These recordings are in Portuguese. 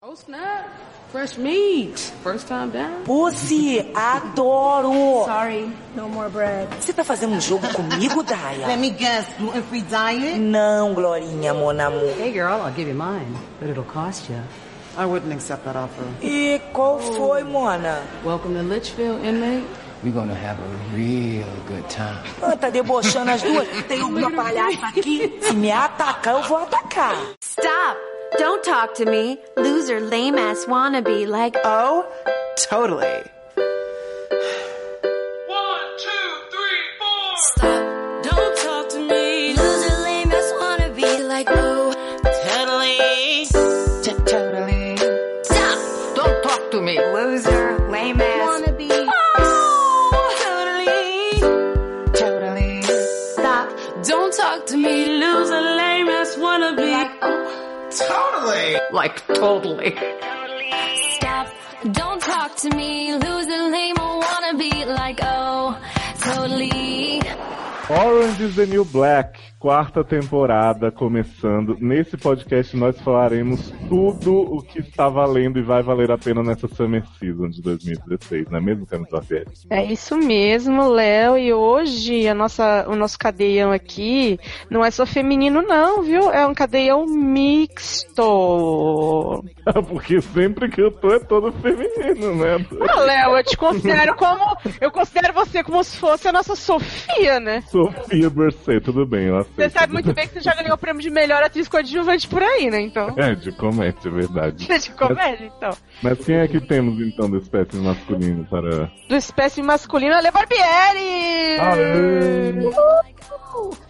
Oh snap! Fresh meat. First time down. Pussy, adoro! Sorry, no more bread. Você tá fazendo um jogo comigo, Daya? Let me guess, gluten-free diet? Não, Glorinha, mon amour. Hey girl, I'll give you mine, but it'll cost you. I wouldn't accept that offer. E qual foi, Mona? Welcome to Litchfield, inmate. We're gonna have a real good time. Ah, tá debochando as duas? Tem uma palhaça aqui. Se me atacar, eu vou atacar. Stop! Don't talk to me, loser, lame ass wannabe like. Oh, totally. One, Totally. Like totally. Stop! Don't talk to me, loser, lame wannabe like. Oh, totally. Orange is the New Black, quarta temporada começando. Nesse podcast nós falaremos tudo o que está valendo e vai valer a pena nessa Summer Season de 2016, não é mesmo, Camis Barbieri? É isso mesmo, Léo. E hoje a nossa, o nosso cadeião aqui não é só feminino, não, viu? É um cadeião mixto. Porque sempre que eu tô é todo feminino, né? Ah, Léo, eu te considero como. Eu considero você como se fosse a nossa Sofia, né? Sofia Berset, tudo bem. Você sabe muito bem que você já ganhou o prêmio de melhor atriz coadjuvante por aí, né? Então. É, de comédia, é verdade. De comédia, então. Mas quem é que temos então do espécie masculino para. Do espécie masculino, Ale Barbieri! Aê! Recente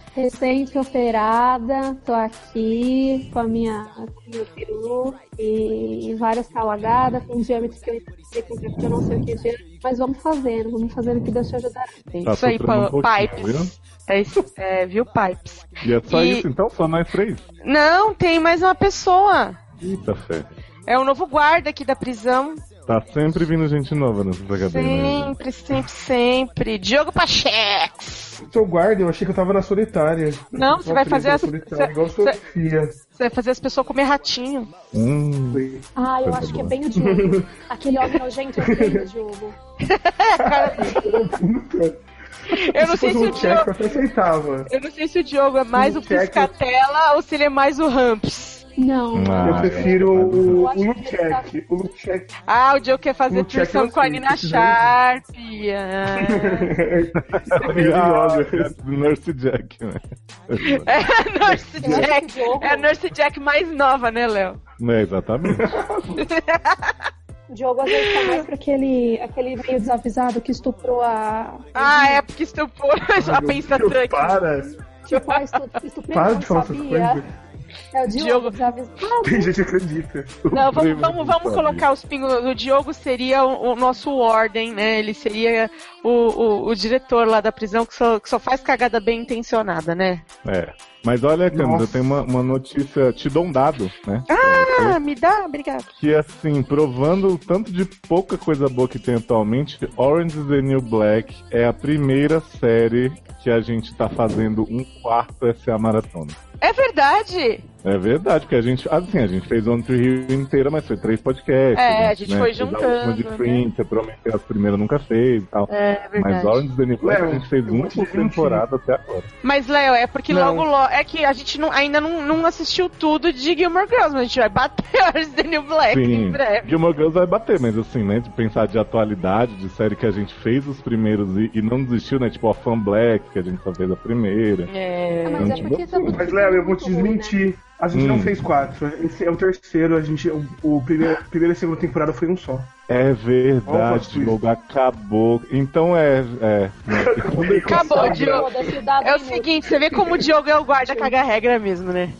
operada, tô aqui com a minha com meu peru e várias calagadas com diâmetro que eu não sei quanto porque eu não sei o que é mas vamos fazendo, vamos fazendo que Deus te ajudará. É Tá isso aí, um pa- pouquinho, Pipes. É isso, é, viu, Pipes? E é só E- isso então? Só nós três? Não, tem mais uma pessoa. Eita fé. É o novo guarda aqui da prisão. Tá sempre vindo gente nova nessa cadeia. né? Sempre, sempre, sempre. Diogo Pachex. Sou guarda, eu achei que eu tava na solitária. Não, você vai fazer as. Você igual você- Sofia. você vai fazer as pessoas comer ratinho. Hum, Ah, eu acho que é bem o Diogo. Aquele homem nojento é bem o Diogo. Eu não Se sei se fosse o um cheque, eu Diogo. Eu não sei se o Diogo é mais o Um cheque. Piscatela ou se ele é mais o Ramps. Não. Ah, eu é. prefiro o, o tá- Luchek. O Luchek. Ah, o Diogo quer fazer eu com a Nina. Sharp. Ah. Ah, é Nurse Jack, né? É a Nurse Jack. É a Nurse Jack mais nova, né, Léo? É, exatamente. o Diogo às vezes tá mais pra aquele, aquele meio desavisado que estuprou a. Ah, é porque estupor a pensa truck. Para. Tipo, ah, estu, estuprei, Para não de falar essas sabia. coisas. É o Diogo, Diogo. Tem gente que acredita. Não, vamos, vamos, vamos colocar os pingos. O Diogo seria o, o nosso Warden, né? Ele seria o, o, o diretor lá da prisão que só, que só faz cagada bem intencionada, né? É. Mas olha, Camis, Nossa. eu tenho uma, uma notícia, te dou um dado, né? Ah, me dá, obrigado. Que assim, provando o tanto de pouca coisa boa que tem atualmente, Orange is the New Black é a primeira série que a gente tá fazendo um quarto SA maratona. É verdade! É verdade, porque a gente, assim, a gente fez One Tree Hill inteira, mas foi três podcasts. É, né? a gente foi Fez a juntando, última de né? Cream, você prometeu, a primeira nunca fez e tal. É Mas verdade. Orange is the New Black Léo, a gente fez uma por desmentir. temporada até agora. Mas, Léo, é porque Não. logo, logo. É que a gente não, ainda não, não assistiu tudo de Gilmore Girls, mas a gente vai bater Orange New Black em Sim, breve. Gilmore Girls vai bater, mas assim, né, de pensar de atualidade, de série que a gente fez os primeiros e, e não desistiu, né, tipo a Fan Black, que a gente só fez a primeira. É. Ah, mas é porque estamos Mas, Léo, eu vou te muito ruim, né? A gente Hum. não fez quatro. Esse é o terceiro. A gente, o, o primeiro, primeira e segunda temporada foi um só. É verdade, o o jogo acabou. Então é. é né, Acabou, Diogo. É o seguinte, você vê como o Diogo é o guarda caga regra mesmo, né?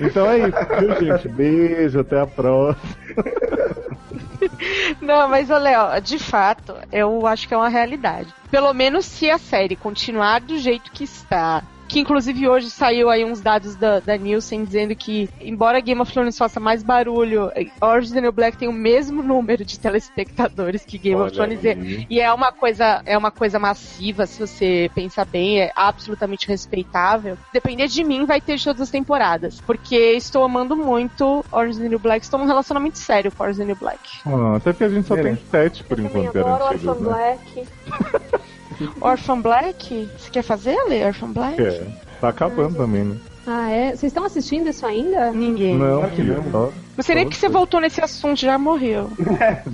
Então é isso, viu, gente? Beijo, até a próxima. Não, mas, ô Léo, de fato, eu acho que é uma realidade. Pelo menos se a série continuar do jeito que está, que inclusive hoje saiu aí uns dados da, da Nielsen dizendo que, embora Game of Thrones faça mais barulho, Orange is the New Black tem o mesmo número de telespectadores que Game Olha of Thrones. aí. E é uma coisa, é uma coisa massiva, se você pensar bem, é absolutamente respeitável. Depender de mim, vai ter de todas as temporadas. Porque estou amando muito Orange is the New Black. Estou num relacionamento sério com Orange is the New Black. Ah, até porque a gente só Beleza. tem sete por Também enquanto adoro garantidos, Orphan né? Black. Orphan Black? Você quer fazer, Ale? Orphan Black? É, tá acabando também, né? Ah, é? Vocês estão assistindo isso ainda? Ninguém. Não, que não. só- Não sei nem porque você voltou nesse assunto, já morreu.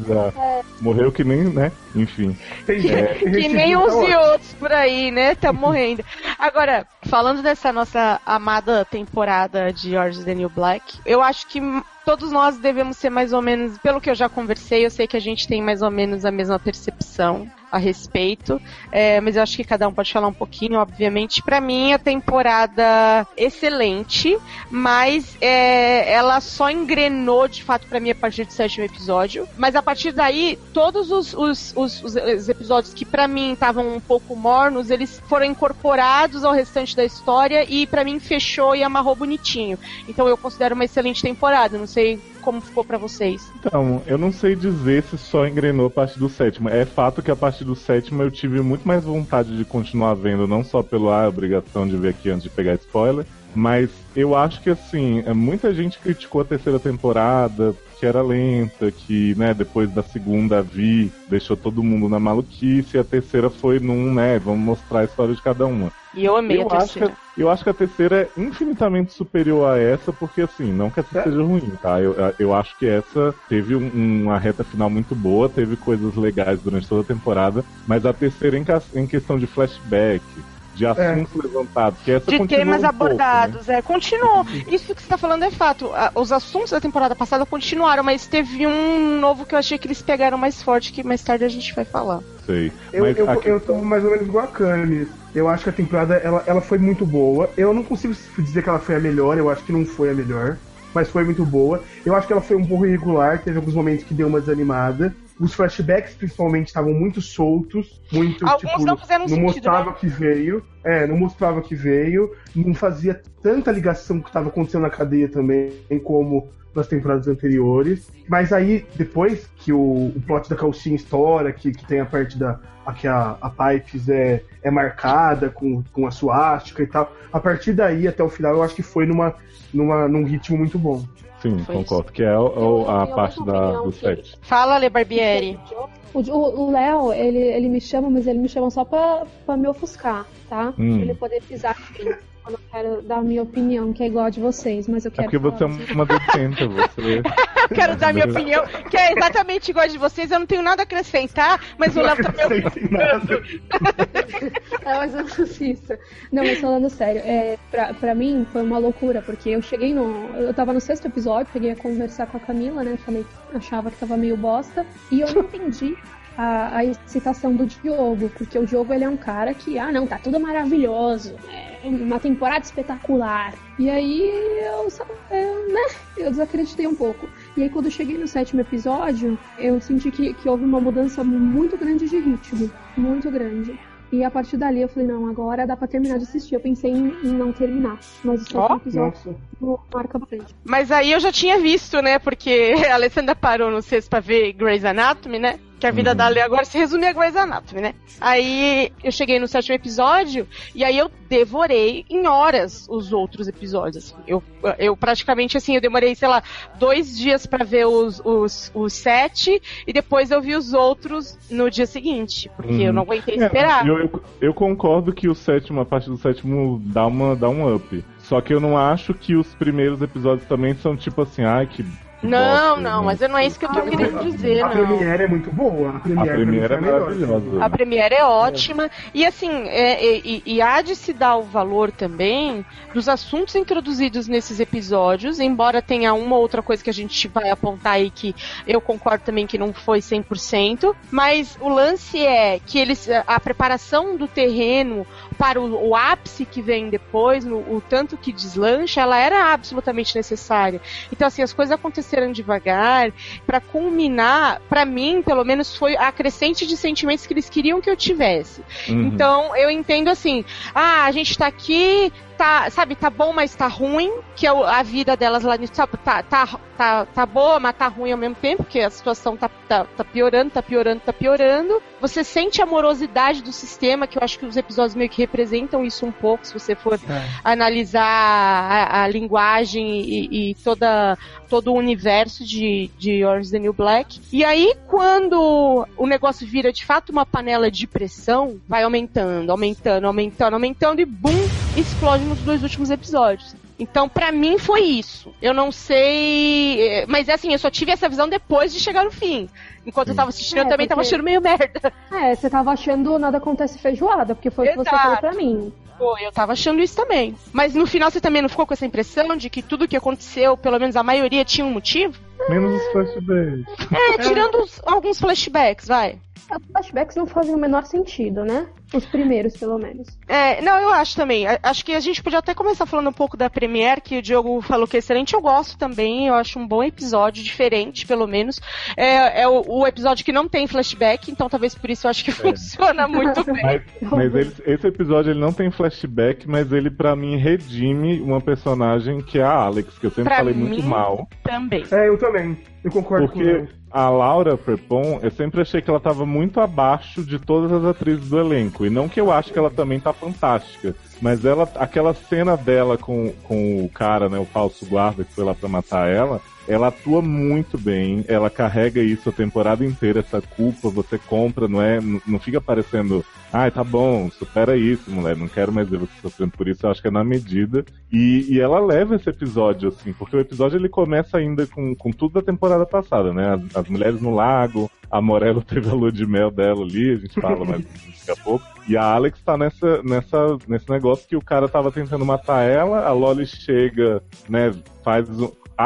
já morreu que nem, né? Enfim. Tem gente Que nem uns e outros por aí, né? Tá morrendo. Agora, falando dessa nossa amada temporada de Orange is the New Black, eu acho que todos nós devemos ser mais ou menos, pelo que eu já conversei, eu sei que a gente tem mais ou menos a mesma percepção a respeito, é, mas eu acho que cada um pode falar um pouquinho, obviamente. Pra mim, a temporada excelente, mas é, ela só engrenou de fato pra mim a partir do sétimo episódio. Mas a partir daí, todos os, os, os, os episódios que pra mim estavam um pouco mornos, eles foram incorporados ao restante da história e pra mim fechou e amarrou bonitinho. Então eu considero uma excelente temporada. Não sei como ficou pra vocês. Então, eu não sei dizer se só engrenou a partir do sétimo. É fato que a partir do sétimo eu tive muito mais vontade de continuar vendo, não só pela obrigação de ver aqui antes de pegar spoiler, mas eu acho que assim, é, muita gente criticou a terceira temporada, que era lenta, que, né, depois da segunda vi, deixou todo mundo na maluquice, e a terceira foi num, né, vamos mostrar a história de cada uma. E eu amei eu a acho, que, terceira. eu acho que a terceira é infinitamente superior a essa, porque assim, não que essa É. seja ruim, tá? Eu, eu acho que essa teve um- uma reta final muito boa, teve coisas legais durante toda a temporada, mas a terceira em, em questão de flashback, de assuntos levantados, que essa de temas um pouco, né? abordados, é, continuou. Isso que você tá falando é fato. Os assuntos da temporada passada continuaram, mas teve um novo que eu achei que eles pegaram mais forte, que mais tarde a gente vai falar. Sei. Eu, Mas eu, aqui- eu tô mais ou menos igual a Camis. Eu acho que a temporada ela, ela foi muito boa. Eu não consigo dizer que ela foi a melhor, eu acho que não foi a melhor. Mas foi muito boa. Eu acho que ela foi um pouco irregular, teve alguns momentos que deu uma desanimada. Os flashbacks, principalmente, estavam muito soltos, muito Alguns tipo, não fizeram sentido, mostrava né? que veio. É, não mostrava que veio, não fazia tanta ligação com o que estava acontecendo na cadeia também, como nas temporadas anteriores. Mas aí, depois que o, o plot da calcinha estoura, que, que tem a parte da. A que a, a Pipes é, é marcada com, com a suástica e tal. A partir daí, até o final, eu acho que foi numa, numa, num ritmo muito bom. Sim, Foi concordo, que é o- o- a parte da, do set. Fala, Le Barbieri. O Léo, ele, ele me chama, mas ele me chama só pra, pra me ofuscar, tá? Hum. Pra ele poder pisar em mim. Quando eu quero dar a minha opinião, que é igual a de vocês, mas eu É quero. porque você é falar uma decenta, você. Eu quero dar minha opinião, que é exatamente igual a de vocês. Eu não tenho nada a acrescentar, mas o Léo tá me. É, mas eu não isso. Não, mas falando sério, é, pra, pra mim foi uma loucura, porque eu cheguei no. Eu tava no sexto episódio, peguei a conversar com a Camila, né? Falei, achava que tava meio bosta. E eu não entendi a, a excitação do Diogo, porque o Diogo ele é um cara que, ah, não, tá tudo maravilhoso. É uma temporada espetacular. E aí eu, eu, né, eu desacreditei um pouco. E aí quando eu cheguei no sétimo episódio, eu senti que, que houve uma mudança muito grande de ritmo. Muito grande. E a partir dali eu falei, não, agora dá pra terminar de assistir. Eu pensei em, em não terminar. Mas o sétimo Ó, episódio marca pra frente. Mas aí eu já tinha visto, né? Porque a Alessandra parou no sexto pra ver Grey's Anatomy, né? Que a vida Uhum. da Ale agora se resume a Grey's Anatomy, né? Aí eu cheguei no sétimo episódio e aí eu devorei em horas os outros episódios. assim. Eu, eu praticamente, assim, eu demorei, sei lá, dois dias pra ver os, os, os sete e depois eu vi os outros no dia seguinte, porque eu Uhum. não aguentei É, esperar. eu, eu, eu concordo que o sétimo, a parte do sétimo dá, uma, dá um up. Só que eu não acho que os primeiros episódios também são tipo assim, ai que. Não, não, né? mas não é isso que eu tô querendo dizer, A não. Premiere é muito boa. A A Premiere, primeira foi é a melhor. maravilhosa. A Premiere é ótima. E assim, é, é, e, e há de se dar o valor também dos assuntos introduzidos nesses episódios, embora tenha uma ou outra coisa que a gente vai apontar aí que eu concordo também que não foi 100%, mas o lance é que eles a preparação do terreno para o, o ápice que vem depois, no- o tanto que deslancha, ela era absolutamente necessária. Então assim, as coisas cresceram devagar, pra culminar, pra mim, pelo menos, foi a crescente de sentimentos que eles queriam que eu tivesse. Uhum. Então, eu entendo assim, ah, a gente tá aqui, tá, sabe, tá bom, mas tá ruim, que é a vida delas lá nisso, sabe, tá, tá, tá, tá boa, mas tá ruim ao mesmo tempo, porque a situação tá, tá, tá piorando, tá piorando, tá piorando. Você sente a morosidade do sistema, que eu acho que os episódios meio que representam isso um pouco, se você for analisar a, a linguagem e, e toda, todo o universo de, de Orange is the New Black. E aí, quando o negócio vira de fato uma panela de pressão, vai aumentando, aumentando, aumentando, aumentando e bum, explode nos dois últimos episódios. Então, pra mim, foi isso. Eu não sei. eh, Mas é assim, eu só tive essa visão depois de chegar no fim. Enquanto eu tava assistindo, eu É, também tava porque- achando meio merda. É, você tava achando nada acontece feijoada, porque foi o que você falou pra mim. Pô, eu tava achando isso também. Mas no final você também não ficou com essa impressão de que tudo que aconteceu, pelo menos a maioria, tinha um motivo? Menos os flashbacks. É, tirando os- alguns flashbacks, vai. Os flashbacks não fazem o menor sentido, né? Os primeiros, pelo menos. É, não, eu acho também. Acho que a gente podia até começar falando um pouco da Premiere, que o Diogo falou que é excelente. Eu gosto também, eu acho um bom episódio, diferente, pelo menos. É, é o, o episódio que não tem flashback, então talvez por isso eu acho que funciona muito bem. Mas, mas ele- esse episódio ele não tem flashback, mas ele pra mim redime uma personagem que é a Alex, que eu sempre Pra falei mim, muito mal. Também. É, eu também. Eu concordo com Porque ele. A Laura Prepon, eu sempre achei que ela tava muito abaixo de todas as atrizes do elenco. E não que eu acho que ela também tá fantástica. Mas ela, aquela cena dela com, com o cara, né, o falso guarda que foi lá pra matar ela, ela atua muito bem, ela carrega isso a temporada inteira, essa culpa, você compra, não é? Não, fica parecendo, ai, tá bom, supera isso, mulher, não quero mais ver você sofrendo por isso, eu acho que é na medida. E, e ela leva esse episódio, assim, porque o episódio ele começa ainda com, com tudo da temporada passada, né? As, as mulheres no lago, a Morello teve a lua de mel dela ali, a gente fala mais daqui a pouco. E a Alex tá nessa, nessa, nesse negócio que o cara tava tentando matar ela, a Loli chega, né, faz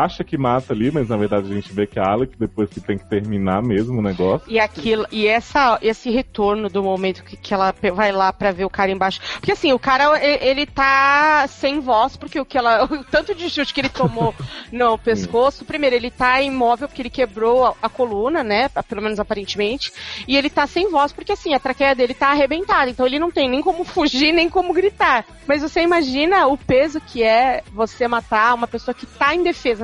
acha que mata ali, mas na verdade a gente vê que a Alex depois que tem que terminar mesmo o negócio. E aquilo, e essa, esse retorno do momento que, que ela vai lá pra ver o cara embaixo. Porque assim, o cara, ele, tá sem voz, porque o que ela. O tanto de chute que ele tomou no pescoço. Primeiro, ele tá imóvel porque ele quebrou a, a coluna, né? Pelo menos aparentemente. E ele tá sem voz, porque assim, a traqueia dele tá arrebentada. Então ele não tem nem como fugir, nem como gritar. Mas você imagina o peso que é você matar uma pessoa que tá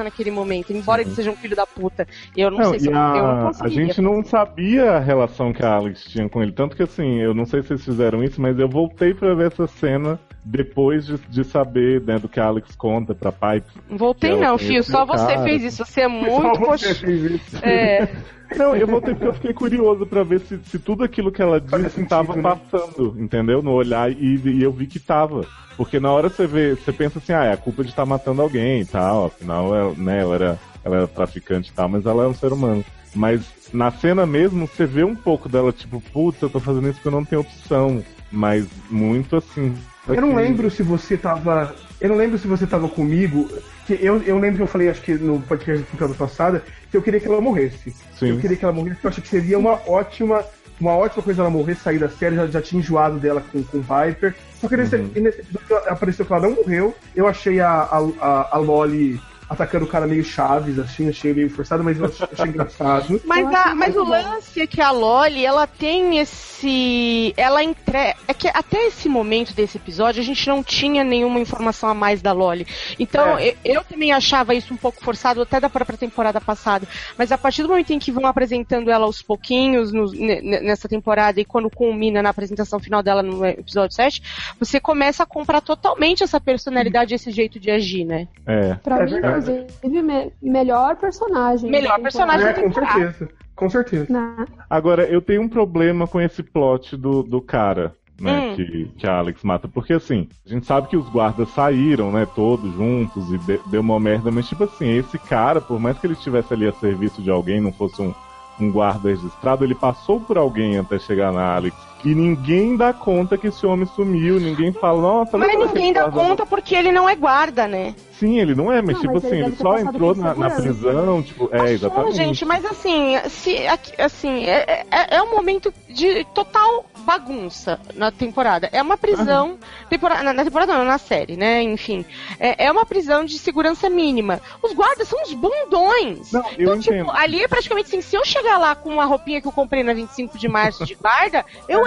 indefesa naquele momento, embora ele seja um filho da puta. Eu não, sei se eu, a, eu não a gente não sabia a relação que a Alex tinha com ele. Tanto que assim, eu não sei se vocês fizeram isso, mas eu voltei pra ver essa cena depois de, de saber né, do que a Alex conta pra Pipe. Voltei não, Fio, só você cara. fez isso. Você é muito. Só você fez isso. É. Não, eu voltei porque eu fiquei curioso pra ver se, se tudo aquilo que ela disse tava né? passando, entendeu? No olhar, e, e eu vi que tava. Porque na hora você vê, você pensa assim, ah, é a culpa de estar matando alguém e tal, afinal, ela, né, ela era, ela era traficante e tal, mas ela é um ser humano. Mas na cena mesmo, você vê um pouco dela, tipo, putz, eu tô fazendo isso porque eu não tenho opção. Mas muito assim. Eu não lembro se você tava. Eu não lembro se você tava comigo. Que eu, eu lembro que eu falei, acho que no podcast da temporada passada, que eu queria que ela morresse. Sim. Eu queria que ela morresse, porque eu acho que seria uma ótima. Uma ótima coisa ela morrer, sair da série, já, já tinha enjoado dela com, com o Viper. Só que nesse, Uhum. nesse episódio apareceu que ela não morreu. Eu achei a, a, a, a Loli atacando o cara meio chaves, assim, achei meio forçado, mas eu achei, achei engraçado. Mas, a, mas o lance é que a Loli, ela tem esse. Ela entre. É que até esse momento desse episódio a gente não tinha nenhuma informação a mais da Loli. Então É. eu, eu também achava isso um pouco forçado, até da própria temporada passada. Mas a partir do momento em que vão apresentando ela aos pouquinhos no- ne- ne- nessa temporada e quando culmina na apresentação final dela no episódio 7, você começa a comprar totalmente essa personalidade, esse jeito de agir, né? É. Pra É mim, verdade. Inclusive, me- melhor personagem. Melhor da personagem É, com certeza. Com certeza. Né? Agora, eu tenho um problema com esse plot do, do cara, né, Hum. que, que a Alex mata. Porque, assim, a gente sabe que os guardas saíram, né, todos juntos e de- deu uma merda, mas, tipo assim, esse cara, por mais que ele estivesse ali a serviço de alguém, não fosse um, um guarda registrado, ele passou por alguém até chegar na Alex. E ninguém dá conta que esse homem sumiu, ninguém fala, nossa, Mas ninguém dá conta porque ele não é guarda, né? Sim, ele não é, mas Não, tipo mas ele assim, ele ter só entrou na, na prisão, tipo, é, Não, exatamente. gente, mas assim, se, assim é, é, é um momento de total bagunça na temporada. É uma prisão. Temporada, na, na temporada não, na série, né? Enfim. É, é uma prisão de segurança mínima. Os guardas são uns bundões. Não, eu então, tipo, entendo. ali é praticamente assim, se eu chegar lá com uma roupinha que eu comprei na 25 de março de guarda, eu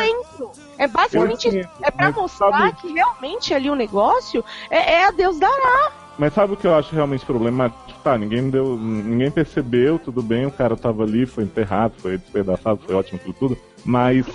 É basicamente isso. É pra mas mostrar sabe- que realmente ali o negócio é, é a Deus dará. Mas sabe o que eu acho realmente problemático? Tá, ninguém deu. Ninguém percebeu, tudo bem, o cara tava ali, foi enterrado, foi despedaçado, foi ótimo aquilo tudo. Mas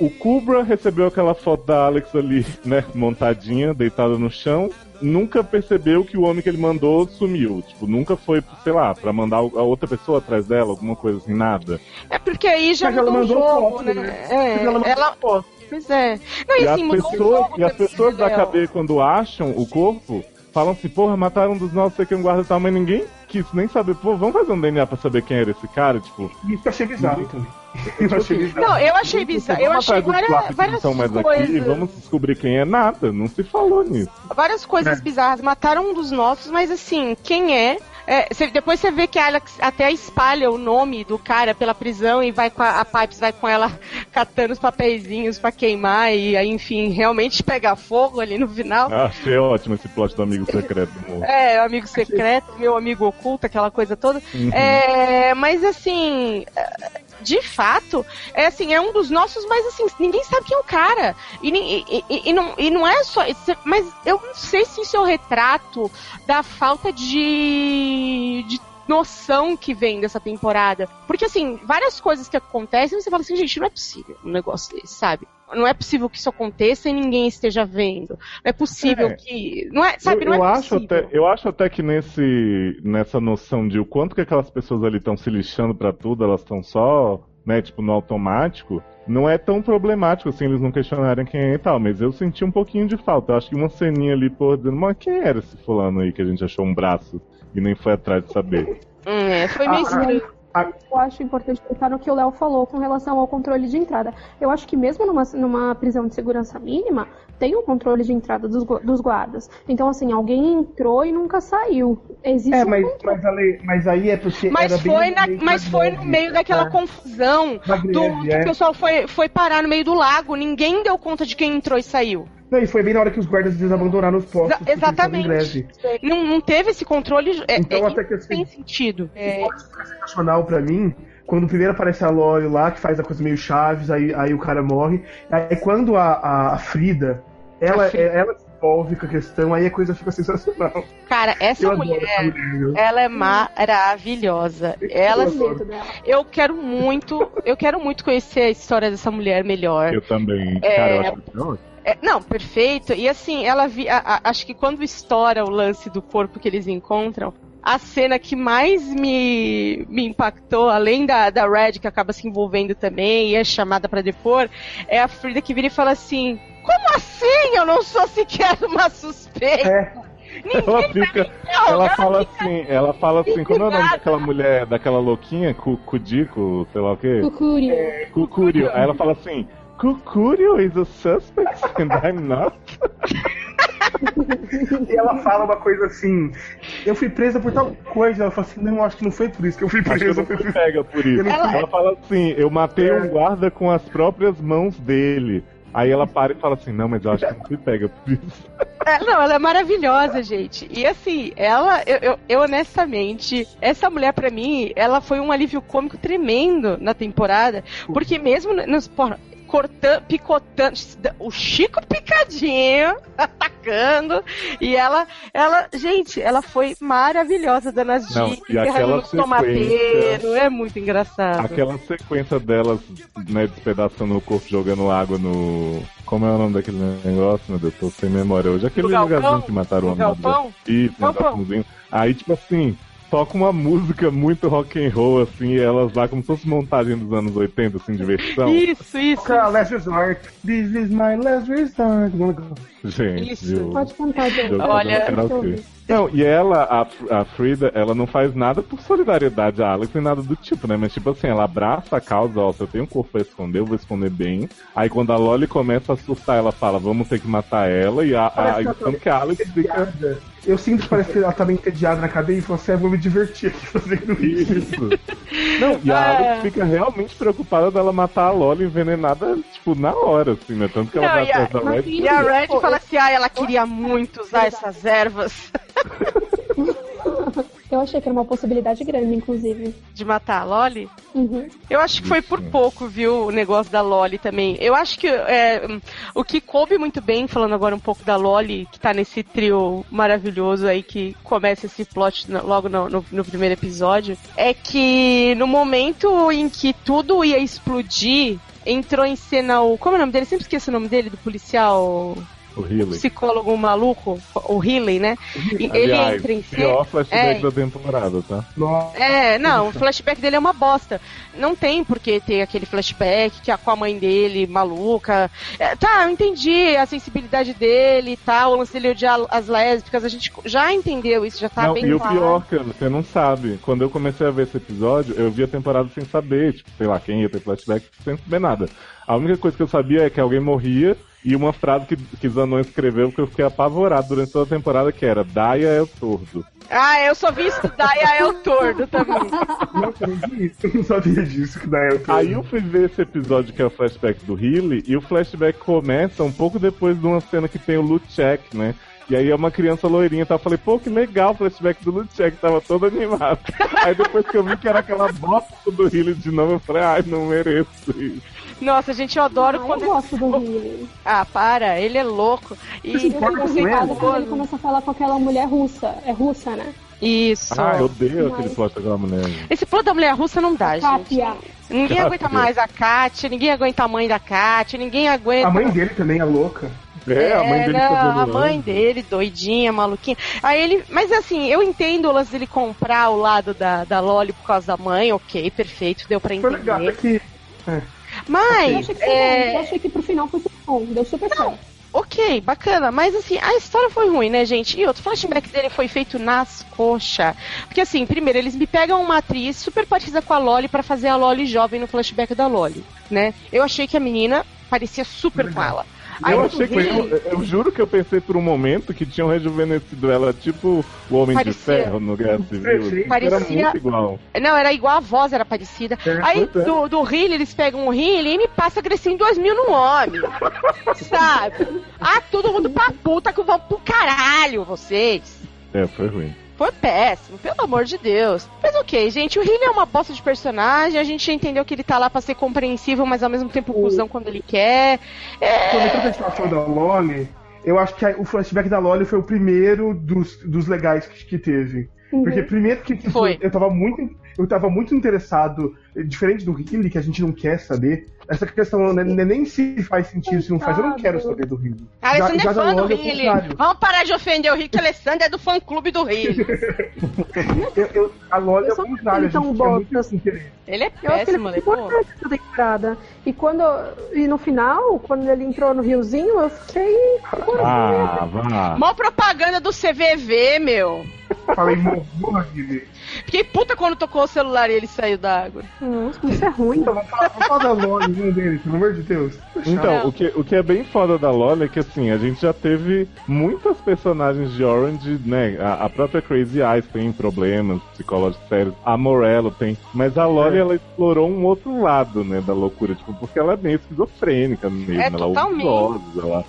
o Kubra recebeu aquela foto da Alex ali, né, montadinha, deitada no chão. Nunca percebeu que o homem que ele mandou sumiu. Tipo, nunca foi, sei lá, pra mandar a outra pessoa atrás dela, alguma coisa assim, nada. É porque aí já Mas ela mudou o mandou jogo, foto, né? né? É, Porque ela mandou ela... foto. Pois é. Não, e, E as assim, o pessoas, jogo e as pessoas da cadeia, quando acham o corpo, falam assim, porra, mataram um dos nossos, sei que é um guarda e tal, mas ninguém quis nem saber, pô, vamos fazer um DNA pra saber quem era esse cara, tipo. Isso eu achei bizarro também. Eu achei bizarro. Não, eu achei bizarro. Eu achei várias, várias mais coisas. aqui, vamos descobrir quem é nada, não se falou nisso. Várias coisas É. bizarras. Mataram um dos nossos, mas assim, quem é? É, cê- depois você vê que a Alex até espalha o nome do cara pela prisão e vai com a, a Pipes vai com ela catando os papeizinhos pra queimar e aí, enfim, realmente pega fogo ali no final. Ah, Achei ótimo esse plot do amigo secreto do. É, amigo secreto, meu amigo oculto, aquela coisa toda. Uhum. É, mas assim, de fato, é assim, é um dos nossos, mas assim, ninguém sabe quem é o cara. E, e- e- e não, e não é só. Mas eu não sei se isso é o retrato da falta de. de noção que vem dessa temporada. Porque, assim, várias coisas que acontecem, você fala assim, gente, não é possível um negócio desse, sabe? Não é possível que isso aconteça e ninguém esteja vendo. Não é possível É. que. Não é, sabe, eu, não é eu acho até, eu acho até que nesse, nessa noção de o quanto que aquelas pessoas ali estão se lixando pra tudo, elas estão só, né, tipo, no automático, não é tão problemático assim eles não questionarem quem é e tal, mas eu senti um pouquinho de falta. Eu acho que uma ceninha ali, pô, dizendo, mas quem era esse fulano aí que a gente achou um braço e nem foi atrás de saber? Hum, é, foi meio Ah, estranho. Eu acho importante pensar no que o Léo falou com relação ao controle de entrada. Eu acho que mesmo numa, numa prisão de segurança mínima, tem um controle de entrada dos, dos guardas. Então, assim, alguém entrou e nunca saiu. Existe É, um mas, controle. mas, Ale, mas aí é porque. Mas era bem foi, no na- meio mas da foi no greve. meio daquela É. confusão Da do greve, que é. o pessoal foi, foi parar no meio do lago. Ninguém deu conta de quem entrou e saiu. Não, e foi bem na hora que os guardas desabandonaram os postos. Exa- exatamente. greve. Não, não teve esse controle. É, Então, é, até que assim- tem sentido. É, sensacional pra mim quando primeiro aparece a Lore lá, que faz a coisa meio Chaves, aí, aí o cara morre. Aí quando a, a- a Frida, ela, Frida. ela se envolve com a questão, aí a coisa fica sensacional. cara, essa Eu mulher, essa mulher, ela é maravilhosa. Ela, Eu adoro. eu quero muito, eu quero muito conhecer a história dessa mulher melhor. Eu também, É. cara, eu acho que não. É, não, perfeito. E assim, ela vi, a- a- acho que quando estoura o lance do corpo que eles encontram, a cena que mais me, me impactou, além da, da Red, que acaba se envolvendo também e é chamada pra depor, é a Frida que vira e fala assim: Como assim? Eu não sou sequer uma suspeita. É, Ela fica, ela ela fala assim, ela fala assim, como é o nome daquela mulher, daquela louquinha, Cu- Cudico, sei lá o quê? Cucúrio. Cucúrio. Aí ela fala assim, Cucúrio is a suspect and I'm not. e ela fala uma coisa assim: Eu fui presa por tal coisa. Ela fala assim: Não, acho que não foi por isso que eu fui Acho que eu presa. não fui pega por isso. Eu Ela, fui- fala assim, eu matei É. um guarda com as próprias mãos dele. Aí ela para e fala assim, não, mas eu acho que não fui pega por isso. É, não, ela é maravilhosa, gente. E assim, ela, eu, eu, eu, honestamente, essa mulher pra mim, ela foi um alívio cômico tremendo na temporada, porque mesmo nos, porra, cortando, picotando, o Chico picadinho, atacando, e ela, ela, gente, ela foi maravilhosa, dando as dicas, e tomateiros, sequência- é muito engraçado. Aquela sequência delas, né, despedaçando o corpo, jogando água no... Como é o nome daquele negócio, meu Deus? Tô sem memória hoje. Aquele No lugarzinho que mataram o No galpão? Isso, no galpãozinho. Aí, tipo assim, toca uma música muito rock and roll, assim, e elas lá como se fosse montagem dos anos 80, assim, diversão. Isso, isso. Cara, last resort. This is my last resort. Gente, Isso. viu? Pode cantar, gente. Eu Olha, eu. Não, e ela, a, a Frida, ela não faz nada por solidariedade a Alex nem nada do tipo, né? Mas tipo assim, ela abraça a causa, ó, se eu tenho um corpo pra esconder, eu vou esconder bem. Aí quando a Loli começa a assustar, ela fala, vamos ter que matar ela, e a, a, ela tanto que a Alex fica. Eu sinto que parece que ela tá meio entediada na cadeia e falou assim: "Ah, vou me divertir aqui fazendo isso. Isso. Não, e a Ah. Alex fica realmente preocupada dela matar a Loli envenenada, tipo, na hora, assim, né? Tanto que ela Não, vai a- atrás da Red. E a Red fala assim, ah, ela queria muito usar essas ervas Eu achei que era uma possibilidade grande, inclusive. de matar a Loli. Uhum. Eu acho que foi por pouco, viu, o negócio da Loli também. Eu acho que é, o que coube muito bem, falando agora um pouco da Loli, que tá nesse trio maravilhoso aí que começa esse plot logo no, no- no primeiro episódio, é que no momento em que tudo ia explodir, entrou em cena o. Como é o nome dele? Sempre esqueço o nome dele, do policial. O Healy. Psicólogo maluco, o Healy, né? E ele Aliás, entra em pior cena. flashback É, da temporada, tá? é, não, o flashback dele é uma bosta. Não tem por que ter aquele flashback que é com a mãe dele, maluca. É, tá, eu entendi a sensibilidade dele e tal, o lance dele odiar as lésbicas, a gente já entendeu isso, já tá não, bem e o claro. pior, cara, você não sabe. Quando eu comecei a ver esse episódio, eu vi a temporada sem saber, tipo, sei lá, quem ia ter flashback sem saber nada. A única coisa que eu sabia é que alguém morria e uma frase que, que Zanon escreveu que eu fiquei apavorado durante toda a temporada, que era Daia é o tordo. Ah, eu só vi e aí é o tordo também. Eu não sabia disso que daí eu tô... Aí eu fui ver esse episódio que é o flashback do Healy, e o flashback começa um pouco depois de uma cena que tem o Luchek, né? E aí é uma criança loirinha, tá? Eu falei, pô, que legal o flashback do Luchek, tava todo animado. aí depois que eu vi que era aquela bosta do Healy de novo, eu falei, ai, não mereço isso. Nossa, gente, eu adoro Ah, quando. eu gosto do Healy. Ah, para, ele é louco. E Eu fico irritada quando ele começa a falar com aquela mulher russa. É russa, né? Isso. Ah, eu odeio Mas- aquele plot daquela mulher. Esse plano da mulher russa não dá, gente. Kátia. Ninguém Kátia. aguenta mais a Kátia, ninguém aguenta a mãe da Kátia, ninguém aguenta. A mãe dele também é louca. É, a mãe dele não, fazendo a mãe dele, doidinha, maluquinha. Aí ele. Mas assim, eu entendo o lance dele comprar o lado da, da Loli por causa da mãe, ok, perfeito, deu pra Foi legal, é entender. que. Eu Mas. achei que foi bom. é, Eu achei que pro final foi bom. Deu super certo. Ok, bacana, mas assim, a história foi ruim, né, gente? E outro flashback dele foi feito nas coxas. Porque assim, primeiro, eles me pegam uma atriz super parecida com a Loli pra fazer a Loli jovem no flashback da Loli, né? Eu achei que a menina parecia super com ela. Aí Eu achei que Rio- eu, eu juro que eu pensei por um momento que tinham rejuvenescido ela tipo o Homem Parecia- de Ferro no Guerra Civil. Perfeito. Era Parecia- muito igual. Não, era igual a voz, era parecida. É, Aí é. do, do Healy, eles pegam o Healy e me passa a crescer em 2000 no homem. Sabe? Ah, todo mundo pra puta que vão pro caralho, vocês. É, foi ruim. Foi péssimo, pelo amor de Deus. Mas ok, gente, o Healy é uma bosta de personagem, a gente entendeu que ele tá lá pra ser compreensível, mas ao mesmo tempo cuzão quando ele quer. É... Que a falando da Loli, eu acho que o flashback da Loli foi o primeiro dos, dos legais que, que teve. Porque primeiro que tipo, Foi. eu tava muito. Eu tava muito interessado, eh, diferente do Healy, que a gente não quer saber. Essa questão né, né, nem se faz sentido, se não faz, eu não quero saber do Healy. A Alessandra Já- é fã do contrário. Vamos parar de ofender o Rick. A Alessandra é do fã clube do Healy. Eu, eu, a Loli é o não contrário, a achei gente tão bosta. interesse. Ele é Eu acho que ele péssimo, né? Pô. temporada. E quando. E no final, quando ele entrou no riozinho, eu fiquei. Ah, vá. Mó propaganda do CVV, meu. Falei, morra, Healy. Fiquei puta quando tocou o celular e ele saiu da água. Nossa, isso é ruim. Então, vamos falar, vamos falar da Loli, um dele, pelo amor de Deus. Então, o que, o que é bem foda da Loli é que assim, a gente já teve muitas personagens de Orange, né? A, a própria Crazy Eyes tem problemas psicológicos sérios, a Morello tem, mas a Loli É. ela explorou um outro lado, né, da loucura, tipo, porque ela é meio esquizofrênica mesmo, É, ela totalmente. vozes, ela...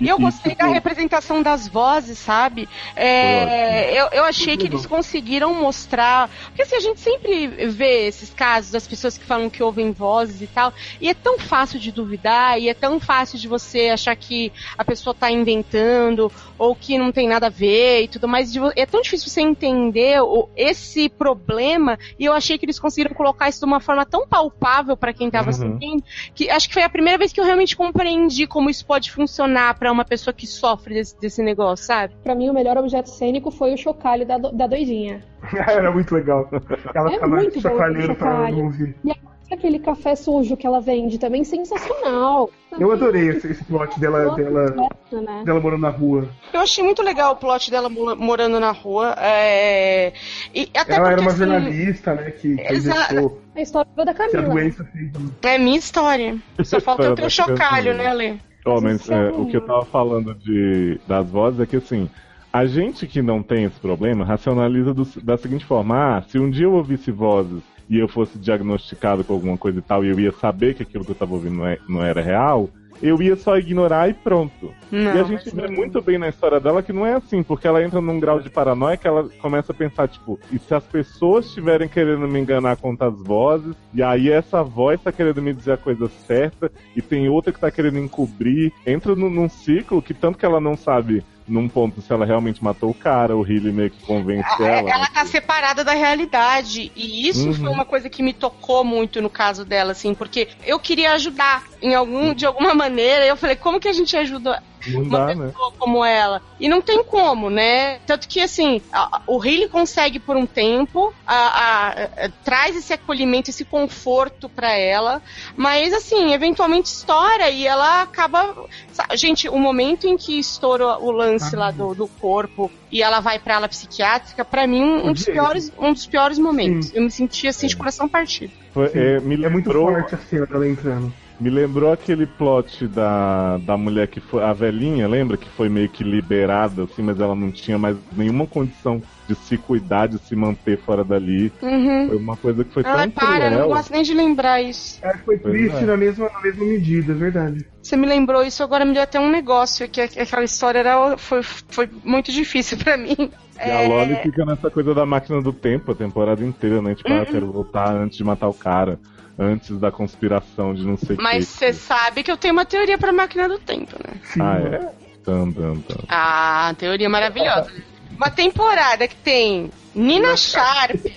E eu gostei tipo, da representação das vozes, sabe? É, eu, eu achei que eles conseguiram mostrar. Porque assim, a gente sempre vê esses casos das pessoas que falam que ouvem vozes e tal. E é tão fácil de duvidar, e é tão fácil de você achar que a pessoa tá inventando, ou que não tem nada a ver e tudo mais. É tão difícil você entender esse problema, e eu achei que eles conseguiram colocar isso de uma forma tão palpável para quem tava Uhum. sentindo, que acho que foi a primeira vez que eu realmente compreendi como isso pode funcionar para uma pessoa que sofre desse, desse negócio, sabe? Pra mim, o melhor objeto cênico foi o chocalho da, do- da doidinha. Era muito legal. Ela É ficava muito bom chacoalhando aquele pra não ouvir. E aquele café sujo que ela vende também, sensacional. Eu adorei esse, esse plot dela, dela, né? dela morando na rua. Eu achei muito legal o plot dela mo- morando na rua. é, E até ela porque, era uma assim, jornalista, né? Que, que Exato. A história da Camila. doença fez. É minha história. Só falta eu ter o da chocalho, né, Lê? Ó, mas é, o que eu tava falando de, das vozes é que assim, a gente que não tem esse problema racionaliza do- da seguinte forma: ah, se um dia eu ouvisse vozes e eu fosse diagnosticado com alguma coisa e tal, e eu ia saber que aquilo que eu tava ouvindo não, é- não era real, eu ia só ignorar e pronto. Não, e a gente vê não. muito bem na história dela que não é assim, porque ela entra num grau de paranoia que ela começa a pensar, tipo, e se as pessoas estiverem querendo me enganar quanto às vozes, e aí essa voz tá querendo me dizer a coisa certa, e tem outra que tá querendo encobrir, entra num, num ciclo que tanto que ela não sabe num ponto se ela realmente matou o cara, o Healy meio que convence É, ela. ela tá separada da realidade. E isso Uhum. foi uma coisa que me tocou muito no caso dela, assim, porque eu queria ajudar em algum, de alguma maneira. Eu falei, como que a gente ajuda Não uma dá, né? pessoa como ela? E não tem como, né? Tanto que, assim, a- o Hayley consegue por um tempo, a- a- a- traz esse acolhimento, esse conforto pra ela, mas, assim, eventualmente estoura e ela acaba. Gente, o momento em que estoura o lance lá do, do corpo e ela vai pra ala psiquiátrica, pra mim, um, dos piores, um dos piores momentos. Eu me senti assim de coração partido. Foi- Sim. é, me É muito lembrou- forte a cena dela entrando. Me lembrou aquele plot da, da mulher que foi. A velhinha, lembra? Que foi meio que liberada, assim, mas ela não tinha mais nenhuma condição de se cuidar, de se manter fora dali. Uhum. Foi uma coisa que foi Ai, tão para, eu não cruel. gosto nem de lembrar isso. É, foi triste é. na, mesma, na mesma medida, é verdade. Você me lembrou isso, agora me deu até um negócio, que que aquela história era, foi, foi muito difícil pra mim. E a Loli fica nessa coisa da máquina do tempo a temporada inteira, né? Tipo, ah, eu Uhum. quero voltar antes de matar o cara. Antes da conspiração de não sei o Mas que. você sabe que eu tenho uma teoria pra máquina do tempo, né? Ah, é? Tam, tam, tam. Ah, teoria maravilhosa. Uma temporada que tem Nina Sharp.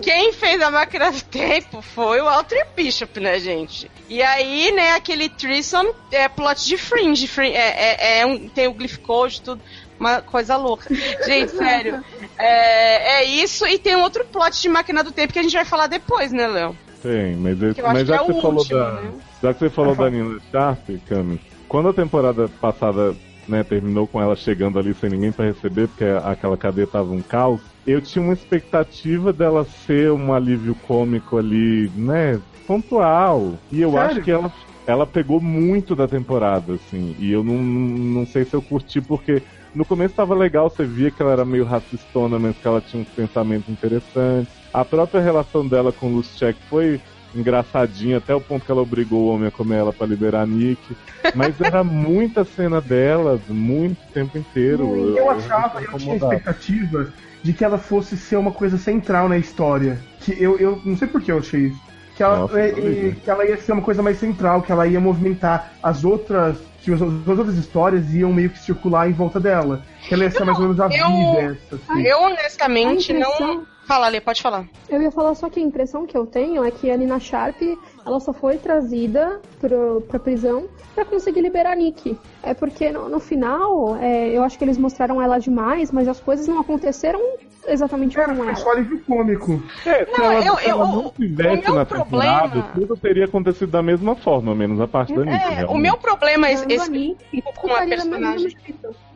Quem fez a máquina do tempo foi o Walter Bishop, né, gente? E aí, né, aquele threesome é plot de Fringe. Fringe é, é, é um, tem o Glyph Code, tudo. Uma coisa louca. Gente, sério. É, é isso. E tem um outro plot de máquina do tempo que a gente vai falar depois, né, Léo? Tem, mas, eu mas já que que é você falou último, da. né? Já que você falou da Nina Sharp, Cami, quando a temporada passada né, terminou com ela chegando ali sem ninguém pra receber, porque aquela cadeia tava um caos, eu tinha uma expectativa dela ser um alívio cômico ali, né? Pontual. E eu Sério? acho que ela, ela pegou muito da temporada, assim. E eu não, não sei se eu curti, porque no começo tava legal, você via que ela era meio racistona, mas que ela tinha uns pensamentos interessantes. A própria relação dela com o Luschek foi engraçadinha, até o ponto que ela obrigou o homem a comer ela pra liberar a Nick. Mas era muita cena delas, muito tempo inteiro. Eu achava, fiquei eu tinha incomodado. expectativa de que ela fosse ser uma coisa central na história. Que eu, eu não sei por que eu achei isso. Que ela, Nossa, é, eu também. é, que ela ia ser uma coisa mais central, que ela ia movimentar as outras. Que as, as outras histórias iam meio que circular em volta dela. Que ela ia ser mais ou menos a eu- vida essa. Assim. Eu, honestamente, A não. impressão- Fala, Lê, pode falar. Eu ia falar só que a impressão que eu tenho é que a Nina Sharp ela só foi trazida pro, pra prisão pra conseguir liberar a Nick. É porque no, no final, é, eu acho que eles mostraram ela demais, mas as coisas não aconteceram exatamente como ela. só alívio cômico. É, se Não, ela, eu- se ela eu- não o tivesse meu na problema- tudo teria acontecido da mesma forma, menos a parte da Nick. É, o meu problema é esse, Nick, com a personagem.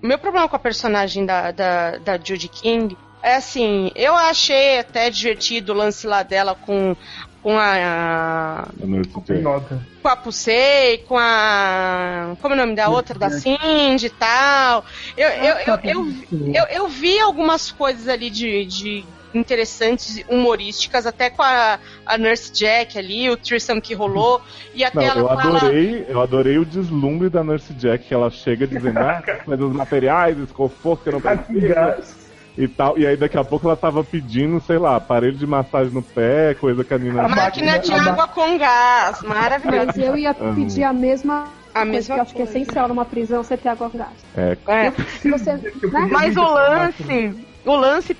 O meu problema com a personagem da, da, da Judy King é assim, eu achei até divertido o lance lá dela com, com a. Com a Pusei, com a. Como é o nome da outra? Da Cindy e tal. Eu, eu, eu, eu, eu, eu vi algumas coisas ali de. de interessantes, humorísticas, até com a, a Nurse Jack ali, o threesome que rolou, e até Não, ela eu fala... adorei, eu adorei o deslumbre da Nurse Jack, que ela chega dizendo, ah, coisas materiais, esconforto que eu não Ah, que preciso. E tal, e aí daqui a pouco ela tava pedindo, sei lá, aparelho de massagem no pé, coisa que a Nina Máquina de água com gás, maravilhoso. Mas eu ia pedir a mesma A coisa mesma que eu acho que é essencial numa prisão você ter água com gás. É, É. Você, né? Mas o lance, o lance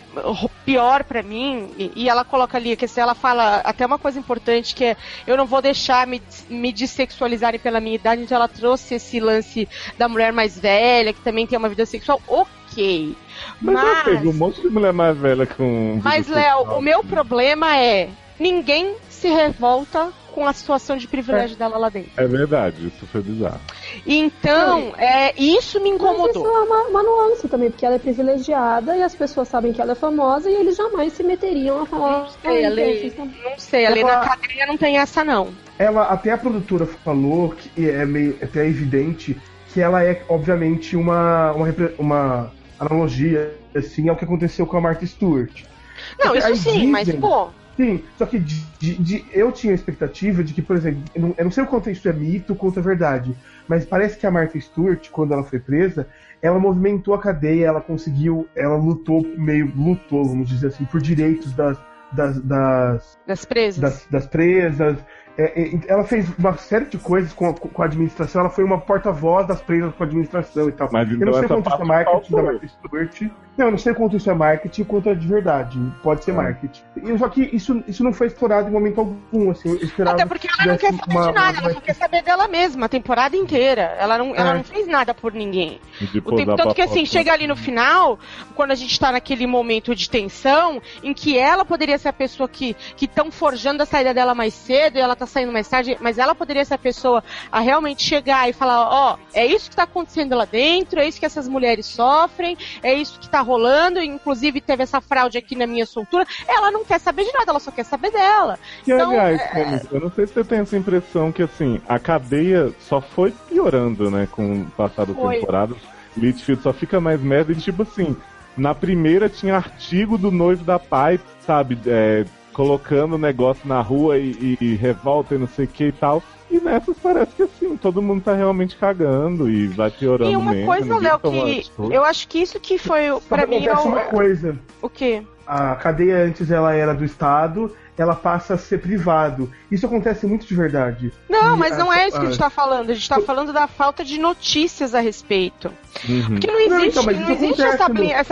pior pra mim, e, e ela coloca ali, que se ela fala até uma coisa importante que é eu não vou deixar me, me dessexualizarem pela minha idade, então ela trouxe esse lance da mulher mais velha, que também tem uma vida sexual, ok. Mas, já Mas, teve um monte de mulher mais velha com. mas Léo, o meu problema é ninguém se revolta com a situação de privilégio dela lá dentro. É verdade, isso foi bizarro. Então, é, isso me Mas incomodou. isso é uma, uma nuance também, porque ela é privilegiada e as pessoas sabem que ela é famosa e eles jamais se meteriam a falar. Não sei, "Ah, a lei- gente, então- Não sei, ali Ela- na cadeia não tem essa, não. Ela, até a produtora falou que é meio até evidente que ela é, obviamente, uma, uma, uma analogia assim ao que aconteceu com a Martha Stewart. Não, isso sim, mas pô. Sim, só que de- de- de- eu tinha a expectativa de que, por exemplo, eu não, eu não sei o quanto isso é mito, quanto é verdade, mas parece que a Martha Stewart, quando ela foi presa, ela movimentou a cadeia, ela conseguiu, ela lutou, meio lutou, vamos dizer assim, por direitos das, das, das, Das presas. das, das presas. É, é, ela fez uma série de coisas com a, com a administração, ela foi uma porta-voz das presas com a administração e tal. Mas eu então não sei essa quanto é marketing da. Martha Stewart. Não, eu não sei quanto isso é marketing e quanto é de verdade. Pode ser É. marketing. E, só que isso, isso não foi explorado em momento algum, assim, eu esperava Até porque que ela não quer saber uma- de nada, uma- ela só quer saber dela mesma, a temporada inteira. Ela não, ela É. não fez nada por ninguém. O tempo, tanto que assim, chega ali no final, quando a gente tá naquele momento de tensão, em que ela poderia ser a pessoa que estão forjando a saída dela mais cedo e ela tá saindo mais tarde, mas ela poderia ser a pessoa a realmente chegar e falar, ó, é isso que tá acontecendo lá dentro, é isso que essas mulheres sofrem, é isso que tá rolando, inclusive teve essa fraude aqui na minha soltura. Ela não quer saber de nada, ela só quer saber dela. Que, Então, aliás, é- eu não sei se você tem essa impressão que, assim, a cadeia só foi piorando, né, com o passar das temporadas. Litfield só fica mais merda e, tipo assim, na primeira tinha artigo do noivo da Pai, sabe, é, colocando o negócio na rua e, e- e revolta e não sei o que e tal. E nessas parece que, assim, todo mundo tá realmente cagando e vai piorando E uma mesmo, coisa, Léo, que atitude. eu acho que isso que foi, Só pra que mim, é acontece o, uma coisa. o quê? A cadeia antes ela era do Estado, ela passa a ser privado. Isso acontece muito de verdade. Não, E mas não a- é isso que a gente tá falando. A gente tá falando da falta de notícias a respeito. Uhum. Porque não Não, existe, então, mas não existe acontece essa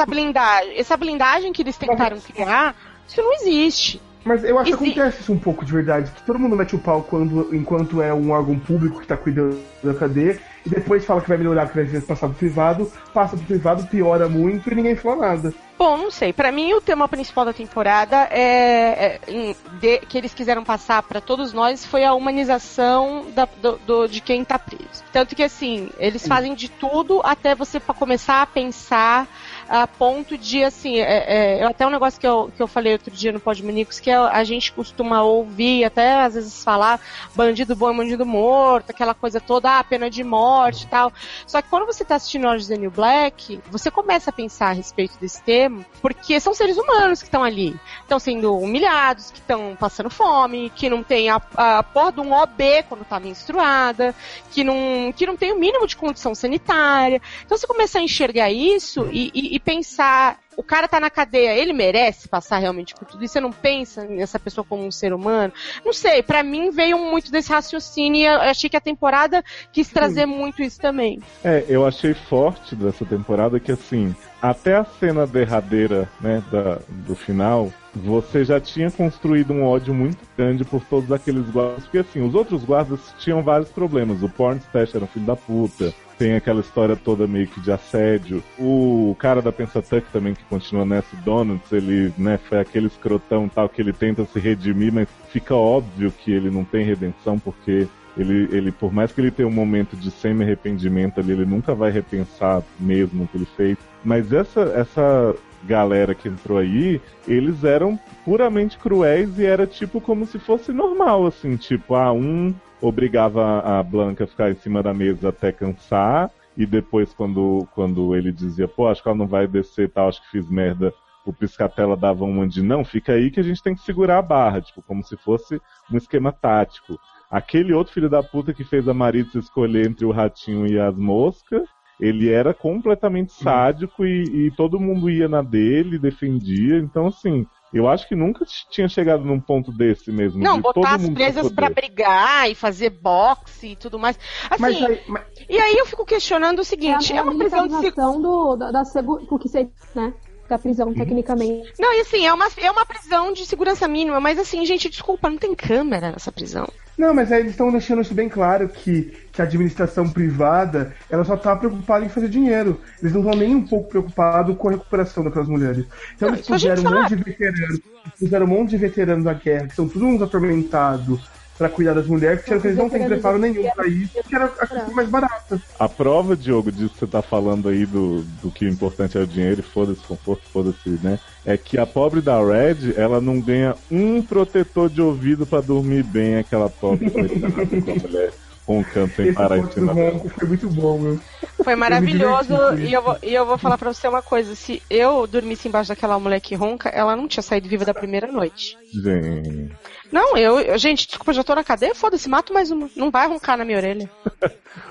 blindagem. Essa blindagem que eles tentaram criar, isso não existe. Mas eu acho que E se- acontece isso um pouco de verdade, que todo mundo mete o pau quando, enquanto é um órgão público que tá cuidando da cadeia, e depois fala que vai melhorar, que vai passar pro privado, passa pro privado, piora muito e ninguém fala nada. Bom, não sei. Pra mim, o tema principal da temporada é, é, de- que eles quiseram passar pra todos nós foi a humanização da- do- do- de quem tá preso. Tanto que assim, eles fazem de tudo até você começar a pensar a ponto de assim, é, é, até um negócio que eu, que eu falei outro dia no Podmanicos, que é, a gente costuma ouvir, até às vezes falar bandido bom e bandido morto, aquela coisa toda, ah, pena de morte e tal. Só que quando você tá assistindo Orange the New Black, você começa a pensar a respeito desse tema, porque são seres humanos que estão ali. Estão sendo humilhados, que estão passando fome, que não tem a, a porra de um OB quando tá menstruada, que não, que não tem o mínimo de condição sanitária. Então você começa a enxergar isso e, e- e pensar. O cara tá na cadeia, ele merece passar realmente por tudo isso? Você não pensa nessa pessoa como um ser humano? Não sei, pra mim veio muito desse raciocínio e eu achei que a temporada quis trazer muito isso também. É, eu achei forte dessa temporada que assim, até a cena derradeira, né, da, do final, você já tinha construído um ódio muito grande por todos aqueles guardas, porque assim, os outros guardas tinham vários problemas. O Pornstash era um filho da puta, tem aquela história toda meio que de assédio. O cara da Pensatuck também, que continua nessa, Donuts, ele, né, foi aquele escrotão tal que ele tenta se redimir, mas fica óbvio que ele não tem redenção porque ele, ele, por mais que ele tenha um momento de semi-arrependimento ali, ele nunca vai repensar mesmo o que ele fez. Mas essa, essa galera que entrou aí, eles eram puramente cruéis e era tipo como se fosse normal, assim, tipo, ah, um obrigava a Blanca a ficar em cima da mesa até cansar, e depois quando, quando ele dizia, pô, acho que ela não vai descer tal, acho que fiz merda, o Piscatela dava uma de não, fica aí que a gente tem que segurar a barra, tipo, como se fosse um esquema tático. Aquele outro filho da puta que fez a Maritza escolher entre o ratinho e as moscas, ele era completamente sádico e, e todo mundo ia na dele, defendia. Então, assim, eu acho que nunca tinha chegado num ponto desse mesmo. Não, de botar todo as mundo presas pra brigar e fazer boxe e tudo mais. Assim, Mas aí- mas- e aí eu fico questionando o seguinte, é é uma prisão de do, da, da segura, porque você, né? Da prisão, tecnicamente. Não, e assim, é uma, é uma prisão de segurança mínima, mas assim, gente, desculpa, não tem câmera nessa prisão. Não, mas aí eles estão deixando isso bem claro que, que a administração privada ela só tá preocupada em fazer dinheiro. Eles não estão nem um pouco preocupados com a recuperação daquelas mulheres. Então Não, eles puseram um monte de veteranos, puseram um monte de veteranos da guerra, que são todos uns atormentados pra cuidar das mulheres, porque eles não têm preparo nenhum pra isso, que era a coisa mais barata. A prova, Diogo, disso que você tá falando aí do, do que o importante é o dinheiro e foda-se conforto, foda-se, né? É que a pobre da Red, ela não ganha um protetor de ouvido pra dormir bem, aquela pobre coitada com a mulher roncando sem Esse parar em ronco foi muito bom, meu. Foi maravilhoso com e eu, vou, e eu vou falar pra você uma coisa: se eu dormisse embaixo daquela mulher que ronca, ela não tinha saído viva da primeira noite. Gente. Não, eu, eu- gente, desculpa, já tô na cadeia, foda-se, mato mais uma. Não vai roncar na minha orelha.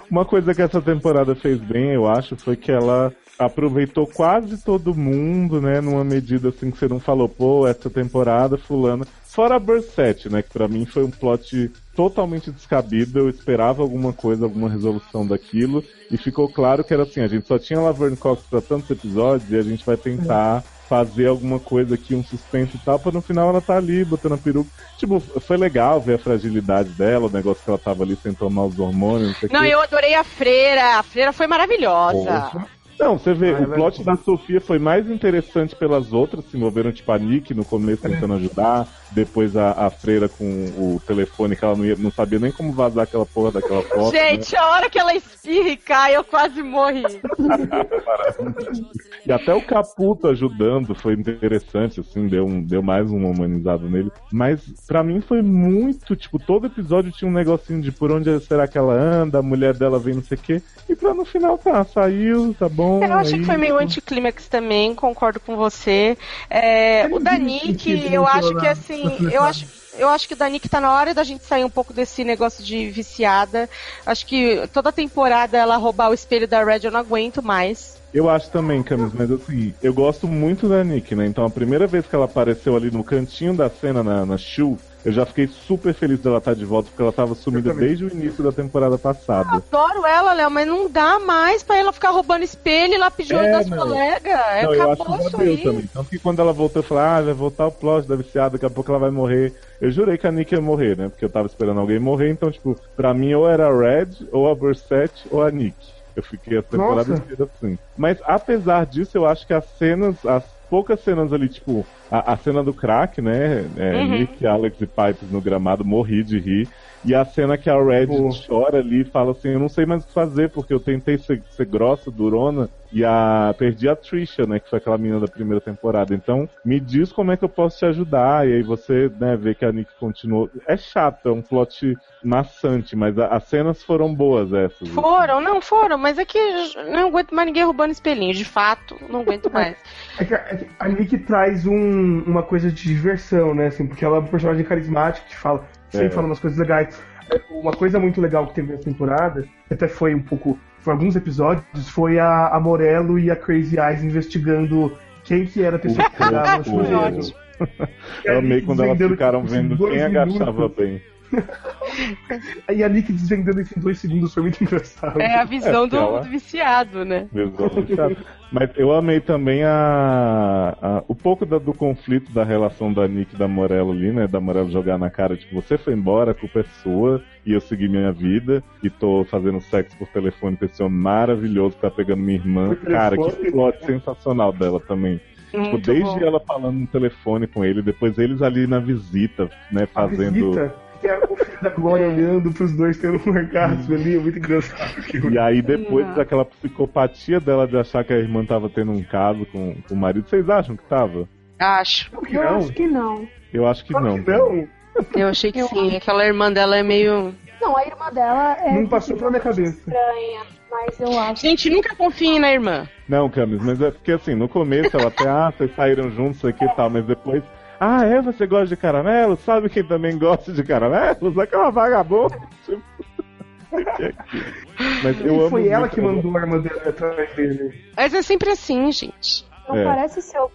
Uma coisa que essa temporada fez bem, eu acho, foi que ela aproveitou quase todo mundo, né? Numa medida assim que você não falou, pô, essa temporada, fulana. Fora a Burset, né? Que pra mim foi um plot totalmente descabido. Eu esperava alguma coisa, alguma resolução daquilo. E ficou claro que era assim, a gente só tinha Laverne Cox pra tantos episódios e a gente vai tentar fazer alguma coisa aqui, um suspense e tal, pra no final ela tá ali, botando a peruca. Tipo, foi legal ver a fragilidade dela, o negócio que ela tava ali sem tomar os hormônios, não sei o Não, eu adorei a freira. A freira foi maravilhosa. Poxa. Não, você vê, Ah, é o plot da Sofia foi mais interessante pelas outras, se envolveram tipo a Nick no começo tentando ajudar, depois a, a freira com o telefone que ela não, ia, não sabia nem como vazar aquela porra daquela foto. né? Gente, a hora que ela espirra e cai, eu quase morri. E até o Caputo ajudando foi interessante, assim, deu, um, deu mais um humanizado nele. Mas pra mim foi muito, tipo, todo episódio tinha um negocinho de por onde será que ela anda, a mulher dela vem não sei o quê. E pra no final tá, saiu, tá bom. Eu achei aí- que foi meio anticlímax também, concordo com você. É, o Danik, eu acho que assim, eu acho. Eu acho que o Danik tá na hora da gente sair um pouco desse negócio de viciada. Acho que toda temporada ela roubar o espelho da Red eu não aguento mais. Eu acho também, Camis, mas assim, eu gosto muito da Nick, né? Então a primeira vez que ela apareceu ali no cantinho da cena na, na Shu, eu já fiquei super feliz dela estar de volta, porque ela tava sumida desde o início da temporada passada. Adoro ela, Léo, mas não dá mais pra ela ficar roubando espelho e olho É, das colegas. É, Não, eu acho acabou que já deu também. Tanto que quando ela voltou, eu falei, ah, vai voltar o plot da viciada, daqui a pouco ela vai morrer. Eu jurei que a Nick ia morrer, né? Porque eu tava esperando alguém morrer, então, tipo, pra mim ou era a Red, ou a Burset, ou a Nick. Eu fiquei a temporada Nossa. inteira assim. Mas apesar disso, eu acho que as cenas, as poucas cenas ali, tipo, a, a cena do crack, né? É, Uhum. Nick, Alex e Pipes no gramado, morri de rir. E a cena que a Red Pô. chora ali e fala assim, eu não sei mais o que fazer, porque eu tentei ser, ser grossa, durona, e a perdi a Trisha, né, que foi aquela menina da primeira temporada. Então, me diz como é que eu posso te ajudar. E aí você, né, vê que a Nick continuou. É chato, é um plot maçante, mas a- as cenas foram boas essas. Foram, não foram, mas é que não aguento mais ninguém roubando espelhinho. De fato, não aguento mais. É que a, é a Nick traz um- uma coisa de diversão, né? Assim, porque ela é um personagem carismático que fala, sempre É. fala umas coisas legais. É, Uma coisa muito legal que teve nessa temporada, que até foi um pouco. Foi alguns episódios, foi a, a Morello e a Crazy Eyes investigando quem que era a pessoa que pegava no chuveiro. Eu amei quando elas Desvendando ficaram isso em vendo quem agachava minutos. bem. E a Nick desvendando isso em dois segundos foi muito engraçado. É a visão É, do, ela- do viciado, né? Mas eu amei também a, a- o pouco da- do conflito da relação da Nick e da Morello ali, né? Da Morello jogar na cara, tipo, você foi embora, a culpa é sua, e eu segui minha vida, e tô fazendo sexo por telefone com esse homem maravilhoso que tá pegando minha irmã. Cara, que plot sensacional dela também. Tipo, desde bom. ela falando no telefone com ele, depois eles ali na visita, né, A fazendo. visita, que é o filho da Glória olhando pros dois tendo um orgasmo ali, é muito engraçado. E aí, depois Não. daquela psicopatia dela de achar que a irmã tava tendo um caso com, com o marido, vocês acham que tava? Acho. Eu não? acho que não. Eu acho que não. que não. Eu achei que Eu sim. Aquela irmã dela é meio. Não, a irmã dela é Não passou pela minha cabeça. estranha, mas eu acho. Gente, nunca confiem na irmã. Não, Camis, mas é porque assim, no começo ela até, ah, vocês saíram juntos aqui e tal, mas depois, ah, é, você gosta de caramelo? Sabe quem também gosta de caramelos? Aquela vagabunda. Tipo, que é aquilo? mas eu E amo foi ela que mandou a arma dela atrás dele. Mas é sempre assim, gente. Não É. parece ser o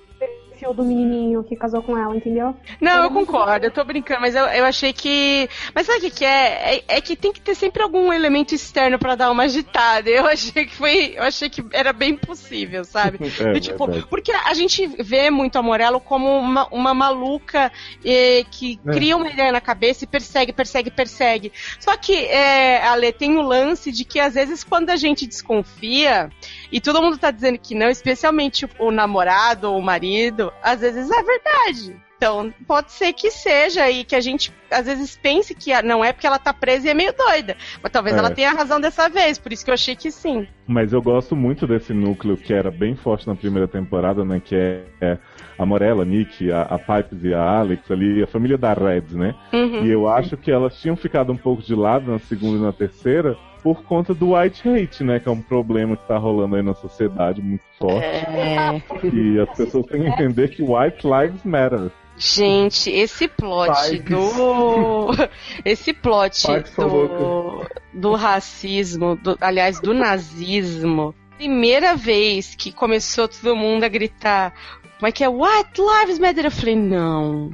perfil do menininho que casou com ela, entendeu? Não, eu concordo, eu tô brincando, mas eu, eu achei que. Mas sabe o que, que é? é? é que tem que ter sempre algum elemento externo pra dar uma agitada. Eu achei que foi. Eu achei que era bem possível, sabe? É, Do tipo, verdade. porque a gente vê muito a Morello como uma, uma maluca eh, que É. cria uma ideia na cabeça e persegue, persegue, persegue. Só que, é, Ale, tem o lance de que às vezes quando a gente desconfia, e todo mundo tá dizendo que não, especialmente o namorado ou o marido, às vezes é verdade. Então, pode ser que seja e que a gente às vezes pense que não é porque ela tá presa e é meio doida. Mas talvez É. ela tenha razão dessa vez, por isso que eu achei que sim. Mas eu gosto muito desse núcleo que era bem forte na primeira temporada, né? Que é, é a Morella, a Nick, a, a Pipes e a Alex ali, a família da Reds, né? Uhum. E eu acho que elas tinham ficado um pouco de lado na segunda e na terceira por conta do white hate, né? Que é um problema que tá rolando aí na sociedade muito forte. É. E as pessoas têm que entender que white lives matter. Gente, esse plot Pipes. do. Esse plot do, do racismo, do- aliás, do nazismo. Primeira vez que começou todo mundo a gritar. Como é que é? What lives matter? Eu falei, não.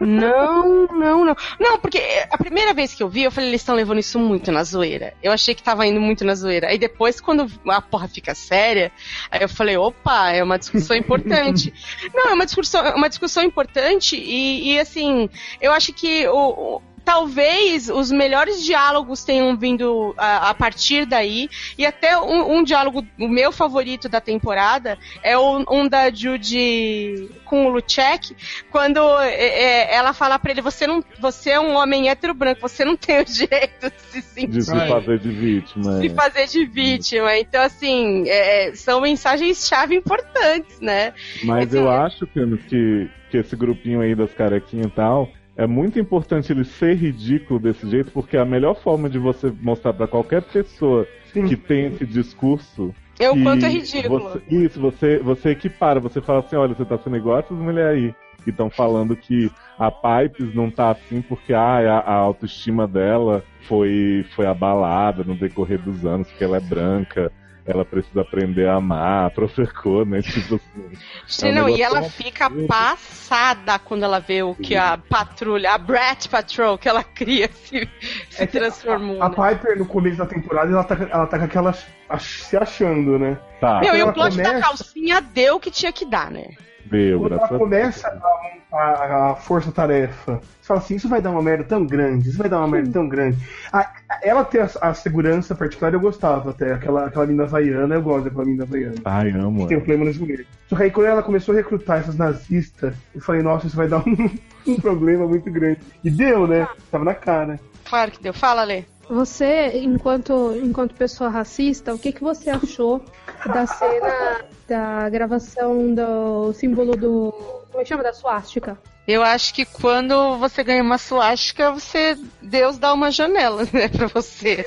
Não, não, não. Não, porque a primeira vez que eu vi, eu falei, eles estão levando isso muito na zoeira. Eu achei que tava indo muito na zoeira. Aí depois, quando a porra fica séria, aí eu falei, opa, é uma discussão importante. Não, é uma discussão, uma discussão importante e, e, assim, eu acho que o, o- talvez os melhores diálogos tenham vindo a, a partir daí e até um, um diálogo, o meu favorito da temporada é o- um da Judy com o Luchek, quando é, é, ela fala pra ele, você não, você é um homem hétero branco, você não tem o direito de se sentir De se fazer de vítima. se é. fazer de vítima. Então, assim, é, são mensagens-chave importantes, né? Mas Assim, eu é- acho, Cano, que, que esse grupinho aí das carequinhas e tal, é muito importante ele ser ridículo desse jeito, porque a melhor forma de você mostrar pra qualquer pessoa que tem esse discurso. É o quanto é ridículo. você- isso, você, você equipara, você fala assim, olha, você tá sendo igual essas mulheres aí. Que estão falando que a Pipes não tá assim porque ah, a, a autoestima dela foi, foi abalada no decorrer dos anos, porque ela é branca, ela precisa aprender a amar, profecou, né? Tipo assim. Sim, é um não, e ela fica absurdo. passada quando ela vê o que a patrulha, a Brat Patrol que ela cria se, se transformou. A né? Piper, no começo da temporada, ela tá, ela tá com aquela ach- se achando, né? Tá, Meu, e o plot da começa- calcinha deu o que tinha que dar, né? Quando ela a começa a montar a força-tarefa, você fala assim, isso vai dar uma merda tão grande, isso vai dar uma merda tão grande. A- a- ela ter a, a segurança particular eu gostava até, aquela, aquela mina havaiana, eu gosto daquela mina havaiana. Ai, amo. Que tem um problema no joelho. Só que aí quando ela começou a recrutar essas nazistas, eu falei, nossa, isso vai dar um, um problema muito grande. E deu, né? Tava na cara. Claro que deu. Fala, Lê. Você, enquanto, enquanto pessoa racista, o que, que você achou da cena da gravação do símbolo do. Como é que chama? Da suástica? Eu acho que quando você ganha uma suástica, você Deus dá uma janela, né, pra você.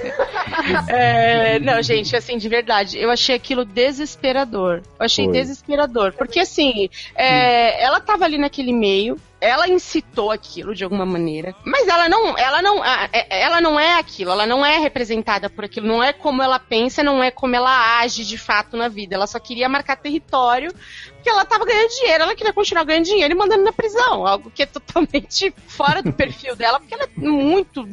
É, não, gente, assim, de verdade, eu achei aquilo desesperador. Eu achei Foi. desesperador. Porque, assim, é, ela tava ali naquele meio, ela incitou aquilo de alguma maneira, mas ela não, ela não, é- ela não é aquilo, ela não é representada por aquilo, não é como ela pensa, não é como ela age de fato na vida. Ela só queria marcar território, porque ela tava ganhando dinheiro, ela queria continuar ganhando dinheiro e mandando na prisão, algo que é totalmente fora do perfil dela, porque ela é muito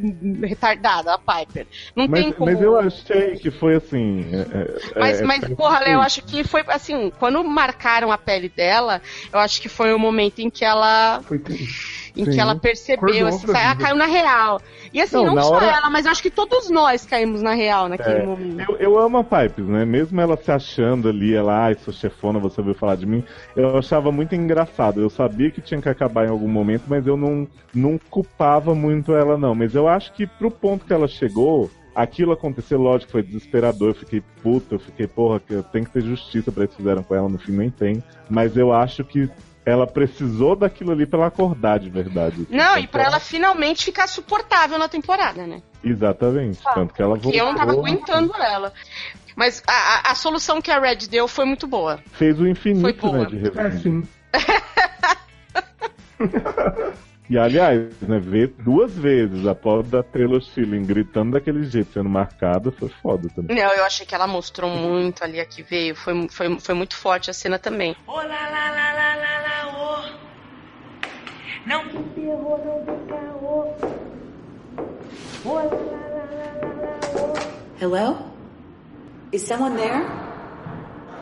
retardada, a Piper. Não tem Mas, como. mas eu achei que foi assim. é- é- Mas, é- mas porra, Léo, eu acho que foi assim, quando marcaram a pele dela, eu acho que foi o momento em que ela. Foi triste. Em Sim. que ela percebeu, assim, ela caiu na real. E assim, Não, não, só hora- ela, mas eu acho que todos nós caímos na real naquele É, momento. eu, eu amo a Pipes, né? Mesmo ela se achando ali, ela, ai, sou chefona, você ouviu falar de mim, eu achava muito engraçado. Eu sabia que tinha que acabar em algum momento, mas eu não, não culpava muito ela, não. Mas eu acho que pro ponto que ela chegou, aquilo aconteceu, lógico, foi desesperador. Eu fiquei puta, eu fiquei, porra, que tem que ter justiça pra que fizeram com ela, no fim nem tem. Mas eu acho que ela precisou daquilo ali pra ela acordar de verdade. Não, e Tanto pra ela finalmente ficar suportável na temporada, né? Exatamente. Tanto que ela Porque eu não tava voltou, aguentando ela. Mas a, a- a solução que a Red deu foi muito boa. Fez o Foi infinito, boa. né, de É, resumo. sim. E aliás, né, ver duas vezes a pobre da Taylor Schilling gritando daquele jeito, sendo marcada, foi foda também. Não, eu achei que ela mostrou muito ali a que veio. Foi, foi, foi muito forte a cena também. Não tem terror, não tem caô. Hello? Is someone there?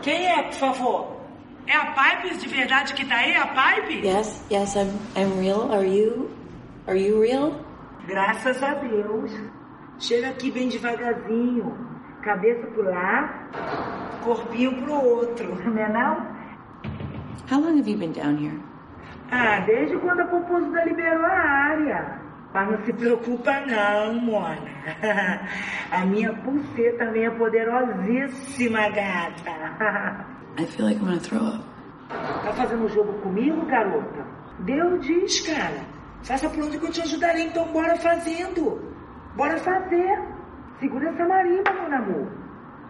Quem é, por favor? É a Pipes de verdade que tá aí? A Pipe? Yes, yes, I'm I'm real. Are you are you real? Graças a Deus. Chega aqui bem devagarzinho. Cabeça pro lá, corpinho pro outro, não é não? How long have you been down here? Ah, desde quando a Popozuda liberou a área. Mas não se preocupa não, Mona. A minha pulseira também é poderosíssima, gata. I feel like I'm gonna throw up. Tá fazendo um jogo comigo, garota? Deus diz, cara. Faça por onde que eu te ajudarei, então bora fazendo. Bora fazer. Segura essa marimba, meu amor.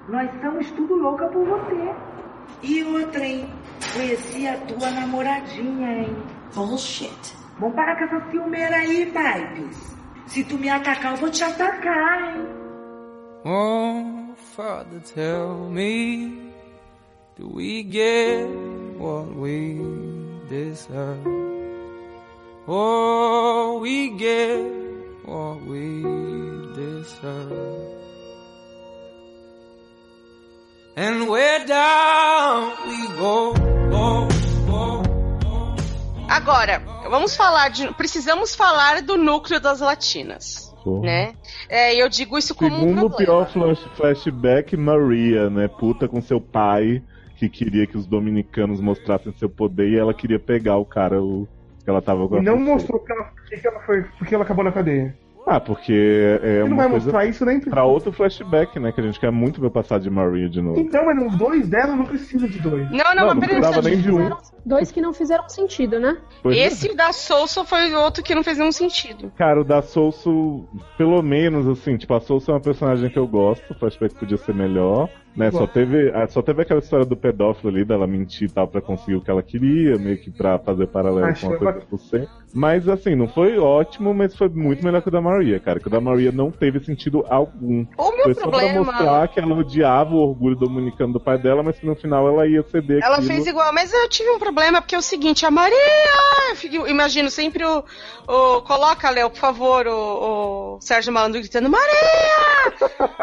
Nós somos tudo louca por você. E outra, hein? Conheci a tua namoradinha, hein? Bullshit. Vamos parar com essa ciumeira aí, Pipes. Se tu me atacar, eu vou te atacar, hein? Oh, Father, tell me, do we get what we deserve? Oh, we get what we deserve. And where down we go, go. Agora, vamos falar de. Precisamos falar do núcleo das latinas. Porra. Né? É, eu digo isso como um Segundo o problema. pior flash- flashback, Maria, né? Puta com seu pai, que queria que os dominicanos mostrassem seu poder e ela queria pegar o cara o, que ela tava com a E não mostrou que ela, que que ela foi, porque ela acabou na cadeia. Ah, porque é Você não uma vai coisa mostrar isso nem pra outro flashback, né? Que a gente quer muito ver passar de Maria de novo. Então, mas nos dois dela não precisa de dois. Não, não, Não, mas não precisava nem de um. Dois que não fizeram sentido, né? Pois é. Esse da Sousa foi outro que não fez nenhum sentido. Cara, o da Souso, pelo menos, assim, tipo, a Souso é uma personagem que eu gosto, o flashback podia ser melhor, né? Só teve, ah, só teve aquela história do pedófilo ali, dela mentir e tal pra conseguir o que ela queria, meio que pra fazer paralelo Acho com a que coisa por cento. Mas, assim, não foi ótimo, mas foi muito melhor que o da Maria, cara. Que o da Maria não teve sentido algum. O meu foi só pra problema- mostrar que ela odiava o orgulho dominicano do pai dela, mas que no final ela ia ceder Ela aquilo. fez igual, mas eu tive um problema, porque é o seguinte, a Maria! Eu fico- imagino sempre o. o coloca, Léo, por favor, o, o Sérgio Malandro gritando, Maria!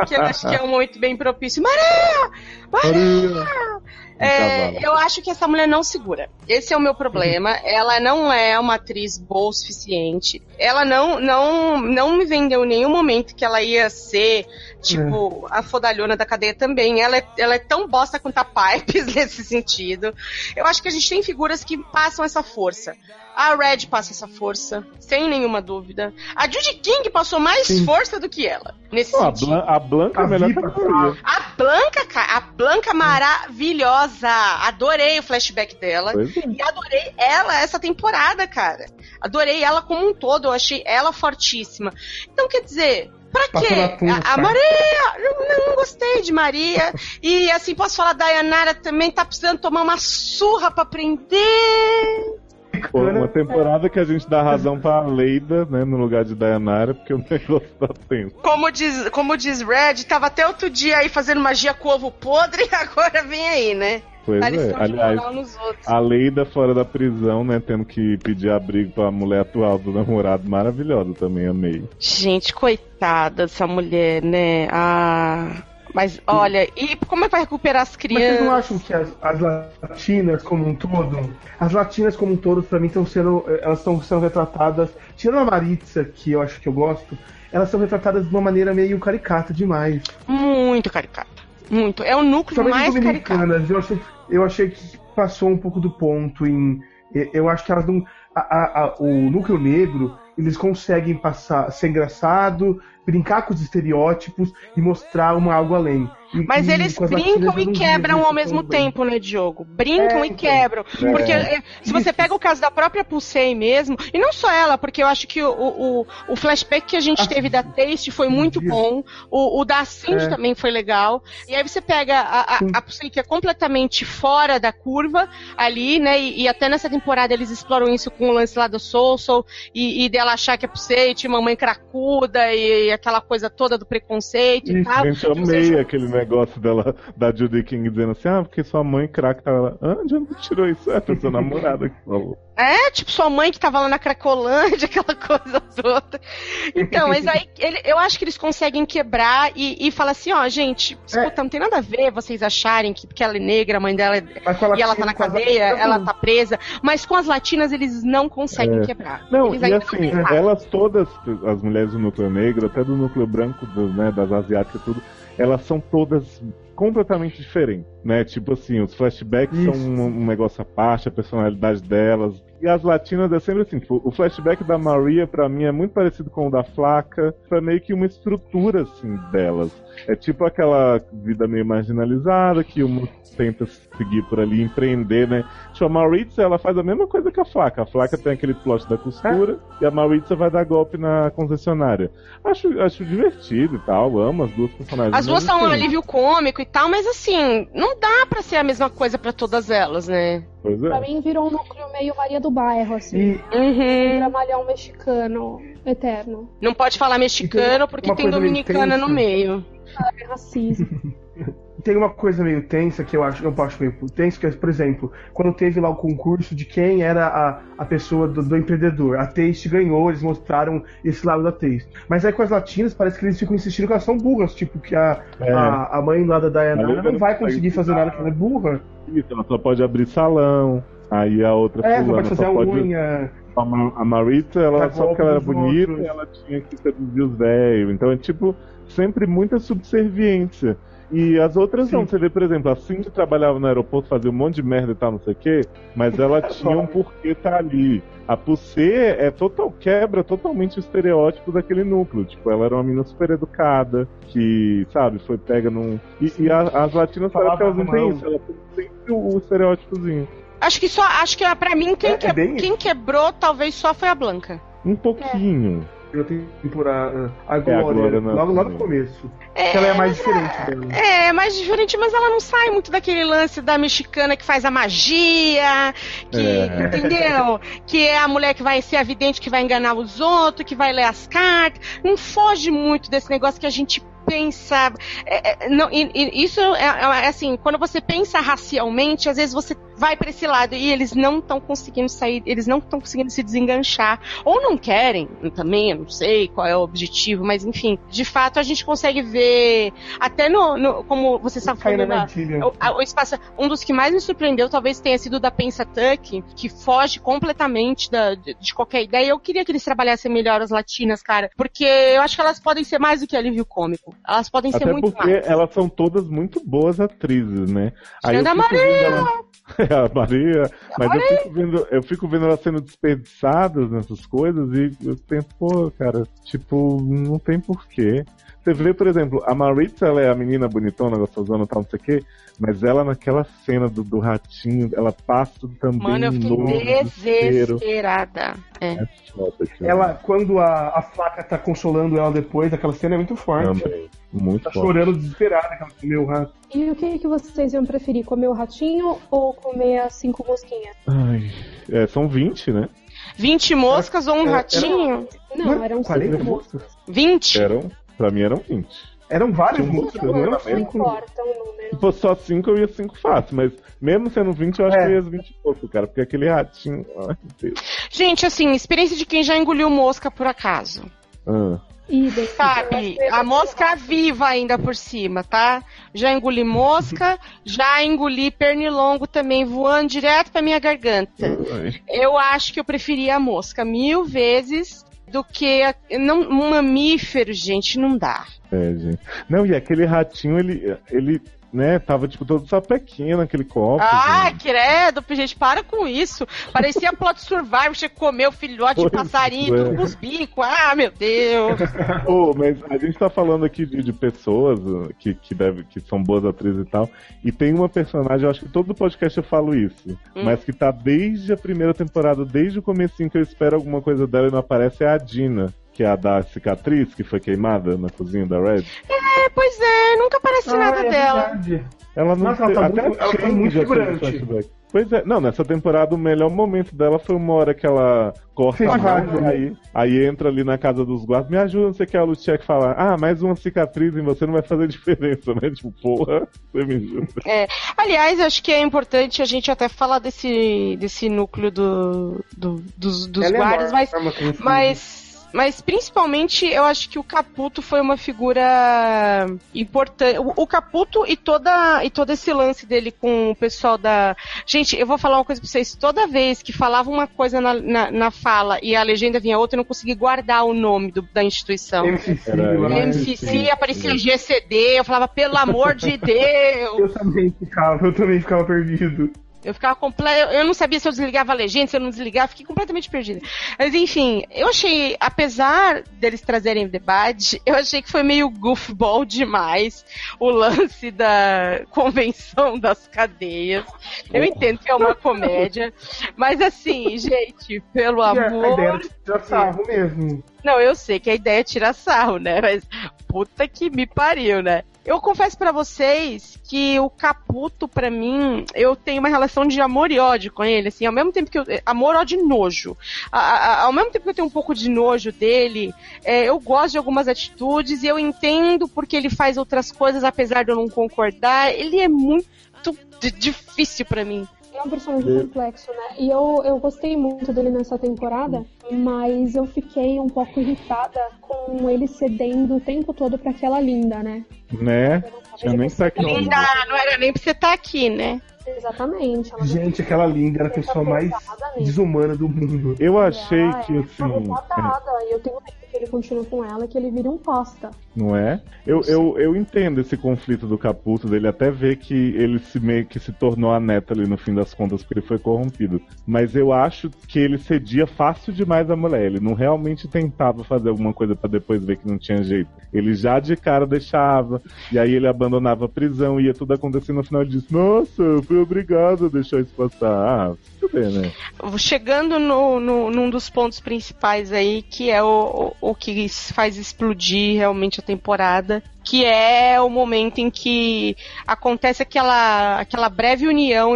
Que eu acho que é um momento bem propício. Maria! Maria! É, cavalo. eu acho que essa mulher não segura. Esse é o meu problema. Ela não é uma atriz boa o suficiente. Ela não, não, não me vendeu em nenhum momento que ela ia ser, tipo, a fodalhona da cadeia também. Ela é, ela é tão bosta quanto a Pipes nesse sentido. Eu acho que a gente tem figuras que passam essa força. A Red passa essa força, sem nenhuma dúvida. A Judy King passou mais Sim. força do que ela, nesse Pô, a. Blan- a Blanca é A melhor que a Viva, Maria. A Blanca, cara, a Blanca maravilhosa. Adorei o flashback dela. É. E adorei ela essa temporada, cara. Adorei ela como um todo. Eu achei ela fortíssima. Então, quer dizer. Pra Passou quê? A, a tá? Maria! Não, não gostei de Maria. E assim, posso falar, da Dayanara também tá precisando tomar uma surra pra aprender. Uma temporada que a gente dá razão pra Leida, né, no lugar de Dayanara, porque o negócio tá tenso. Como diz, como diz Red, tava até outro dia aí fazendo magia com ovo podre, agora vem aí, né? Pois é. Aliás, moral nos outros. a Leida fora da prisão, né, tendo que pedir abrigo pra mulher atual do namorado, maravilhosa também, amei. Gente, coitada dessa mulher, né? Ah. Mas olha, e como é que vai recuperar as Mas vocês não crianças? acham que as, as latinas como um todo, as latinas como um todo, pra mim, estão sendo, elas estão sendo retratadas, tirando a Maritza, que eu acho que eu gosto, elas são retratadas de uma maneira meio caricata demais. Muito caricata. Muito. É o núcleo Principalmente mais caricata. eu achei, eu achei que passou um pouco do ponto em. eu- Eu acho que elas não. a- a- a- o núcleo negro, eles conseguem passar, ser engraçado, brincar com os estereótipos e mostrar uma algo além. E- Mas e eles brincam e quebram isso ao mesmo tão bem. tempo, né, Diogo? Brincam É, e então. quebram. É. Porque é, se você pega o caso da própria Pulsei mesmo, e não só ela, porque eu acho que o, o, o flashback que a gente teve da Taste foi muito bom, o, o da Cindy É. também foi legal. E aí você pega a, a, a Pulsei que é completamente fora da curva ali, né? E, e até nessa temporada eles exploram isso com o lance lá do Soul Soul e, e dela ela achar que é e tinha mamãe cracuda e, e aquela coisa toda do preconceito e tal. Eu amei aquele negócio dela, da Judy King dizendo assim, ah, porque sua mãe crack tava lá. Ah, de onde tirou isso? É, sua namorada que falou. É, tipo, sua mãe que tava lá na Cracolândia, aquela coisa toda. Então, mas aí ele- eu acho que eles conseguem quebrar e, e falar assim, ó, gente, escuta, não tem nada a ver vocês acharem que porque ela é negra, a mãe dela é, Mas com a e ela tá na cadeia, ela tá presa. Mas com as latinas eles não conseguem É. quebrar. Não, eles e assim, elas todas, as mulheres do núcleo negro, até do núcleo branco, do, né, das asiáticas e tudo, elas são todas completamente diferentes, né? Tipo assim, os flashbacks são um, um negócio à parte, a personalidade delas. E as latinas é sempre assim, tipo, o flashback da Maria, pra mim, é muito parecido com o da Flaca, é meio que uma estrutura, assim, delas. É tipo aquela vida meio marginalizada, que uma tenta seguir por ali, empreender, né? Tipo, a Maritza, ela faz a mesma coisa que a Flaca. A Flaca tem aquele plot da costura, e a Maritza vai dar golpe na concessionária. Acho, acho divertido e tal, amo as duas personagens. As duas são um alívio cômico e tal, mas assim, não dá pra ser a mesma coisa pra todas elas, né? Pois Pra é. mim virou um núcleo meio Maria do Bairro, assim. E Uhum. Dramalhão mexicano eterno. Não pode falar mexicano porque tem dominicana no meio. Ah, é racismo. tem uma coisa meio tensa que eu acho, eu acho meio tenso, que é, por exemplo, quando teve lá o concurso de quem era a, a pessoa do, do empreendedor. A Taste ganhou, eles mostraram esse lado da Taste. Mas aí com as latinas parece que eles ficam insistindo que elas são burras, tipo, que a, É. a, a mãe lá da Diana não vai conseguir fazer nada que ela é burra. Isso, ela só pode abrir salão. Aí a outra É, só fulana pode fazer só a pode unha. A, Ma- a Maritza, ela, só porque ela era bonita, outros. ela tinha que seduzir os velhos. Então é tipo, sempre muita subserviência. E as outras não. Você vê, por exemplo, a Cindy trabalhava no aeroporto, fazia um monte de merda e tal, não sei o quê, mas ela tinha um porquê tá ali. A Pussê é total, quebra totalmente o estereótipo daquele núcleo. Tipo, ela era uma menina super educada, que, sabe, foi pega num. E, e a- as latinas parece que elas não têm isso, ela tem sempre o, o estereótipozinho. Acho que só, acho que pra mim quem, É- é que- bem- quem quebrou talvez só foi a Blanca. Um pouquinho. Eu tenho temporada. A É, Glória, agora não. logo lá no começo. Que ela é mais diferente dela. É, mais diferente, mas ela não sai muito daquele lance da mexicana que faz a magia, que, É. entendeu? Que é a mulher que vai ser a vidente que vai enganar os outros, que vai ler as cartas. Não foge muito desse negócio que a gente pensa. é, é, não, e- e isso é, é assim, quando você pensa racialmente, às vezes você vai pra esse lado e eles não estão conseguindo sair, eles não estão conseguindo se desenganchar. Ou não querem, também, eu não sei qual é o objetivo, mas enfim, de fato a gente consegue ver, até no, no- como você na falando, o, a- o espaço, um dos que mais me surpreendeu talvez tenha sido da Pensa Tuck, que foge completamente da, de, de qualquer ideia. Eu queria que eles trabalhassem melhor as latinas, cara, porque eu acho que elas podem ser mais do que alívio cômico. Elas podem ser Até muito porque mais. elas são todas muito boas atrizes, né? Tirando a Maria! ela- É, a Maria. Mas eu fico, vendo, eu fico vendo elas sendo desperdiçadas nessas coisas e eu penso, pô, cara, tipo, não tem porquê. Você vê, por exemplo, a Maritza, ela é a menina bonitona, gostosona e tal, não sei o quê, mas ela naquela cena do, do ratinho, ela passa também Mano, eu fiquei no desesperada. É. É foda. Ela, quando a, a faca tá consolando ela depois, aquela cena é muito forte. Também. Muito Tá forte. chorando desesperada, que ela comeu o rato. E o que, que vocês iam preferir? Comer o ratinho ou comer as cinco mosquinhas? Ai, é, são 20, né? 20 moscas ou um era- ratinho? Não, eram 40 cinco moscas. moscas? 20? Eram, pra mim eram 20. Eram várias Tinha um não eram né? Não cinco. importa o número. Se fosse só 5, eu ia 5 fácil, mas mesmo sendo 20, eu acho É. que eu ia 20 e pouco, cara, porque aquele ratinho. Ai, meu Deus. Gente, assim, experiência de quem já engoliu mosca por acaso. Ah. Sabe, a mosca viva ainda por cima, tá? Já engoli mosca, já engoli pernilongo também voando direto pra minha garganta. Eu acho que eu preferia a mosca mil vezes do que a, não, mamífero, gente, não dá. É, gente. Não, e aquele ratinho, ele, ele né, tava tipo todo sapequinho naquele copo. Ah, gente. credo, gente, para com isso. Parecia plot survival, você comeu filhote de Pois passarinho, é. tudo com os bicos. Ah, meu Deus. Mas a gente tá falando aqui de, de pessoas uh, que, que, deve, que são boas atrizes e tal. E tem uma personagem, eu acho que todo podcast eu falo isso, Hum. mas que tá desde a primeira temporada, desde o comecinho que eu espero alguma coisa dela e não aparece, é a Dina. Que é a da cicatriz que foi queimada na cozinha da Red. É, pois é, nunca aparece Ah, nada é dela. verdade. Ela não Nossa, ela tem- tá até muito- a ela tá muito figurante. Pois é, não, nessa temporada o melhor momento dela foi uma hora que ela corta Fez a mão, né? aí, aí entra ali na casa dos guardas, me ajuda, não sei o que, a Luciek fala, ah, mais uma cicatriz em você não vai fazer diferença, né? Tipo, porra, você me ajuda. É, aliás, acho que é importante a gente até falar desse, desse núcleo do, do- dos, dos é guardas, mas, é uma conhecida. mas, mas principalmente eu acho que o Caputo foi uma figura importante. O, o Caputo e toda e todo esse lance dele com o pessoal da. Gente, eu vou falar uma coisa pra vocês. Toda vez que falava uma coisa na, na, na fala e a legenda vinha outra, eu não conseguia guardar o nome do- da instituição. MCC, Era. MCC, aparecia GCD, eu falava, pelo amor de Deus! Eu também ficava, eu também ficava perdido. Eu ficava completo. Eu não sabia se eu desligava a legenda, se eu não desligava, fiquei completamente perdida. Mas enfim, eu achei, apesar deles trazerem o debate, eu achei que foi meio goofball demais o lance da convenção das cadeias. Eu entendo que é uma comédia, mas assim, gente, pelo a- amor. a ideia era tirar sarro mesmo. Não, eu sei que a ideia é tirar sarro, né? Mas puta que me pariu, né? Eu confesso pra vocês que o Caputo, pra mim, eu tenho uma relação de amor e ódio com ele, assim, ao mesmo tempo que eu. Amor, ódio e nojo. A- a- ao mesmo tempo que eu tenho um pouco de nojo dele, é, eu gosto de algumas atitudes e eu entendo porque ele faz outras coisas, apesar de eu não concordar. Ele é muito difícil pra mim. É um personagem complexo, né? E eu, eu gostei muito dele nessa temporada, mas eu fiquei um pouco irritada com ele cedendo o tempo todo pra aquela linda, né? Né? Tinha nem tecnologia. Linda, não era nem pra você estar aqui, né? Exatamente. Ela Gente, aquela linda era a pessoa mais desumana do mundo. Eu achei Ah, que, é, assim, tá E eu tenho que ele continue com ela, que ele vire um posta. não é? Eu, eu, eu entendo esse conflito do Caputo, dele até ver que ele se meio que se tornou a neta ali no fim das contas, porque ele foi corrompido. Mas eu acho que ele cedia fácil demais a mulher. Ele não realmente tentava fazer alguma coisa pra depois ver que não tinha jeito. Ele já de cara deixava, e aí ele abandonava a prisão, ia tudo acontecendo no final ele disse, nossa, eu fui obrigado a deixar isso passar. Ah, tudo bem, né? chegando no, no, num dos pontos principais aí, que é o, o, que faz explodir realmente a temporada, que é o momento em que acontece aquela, aquela breve união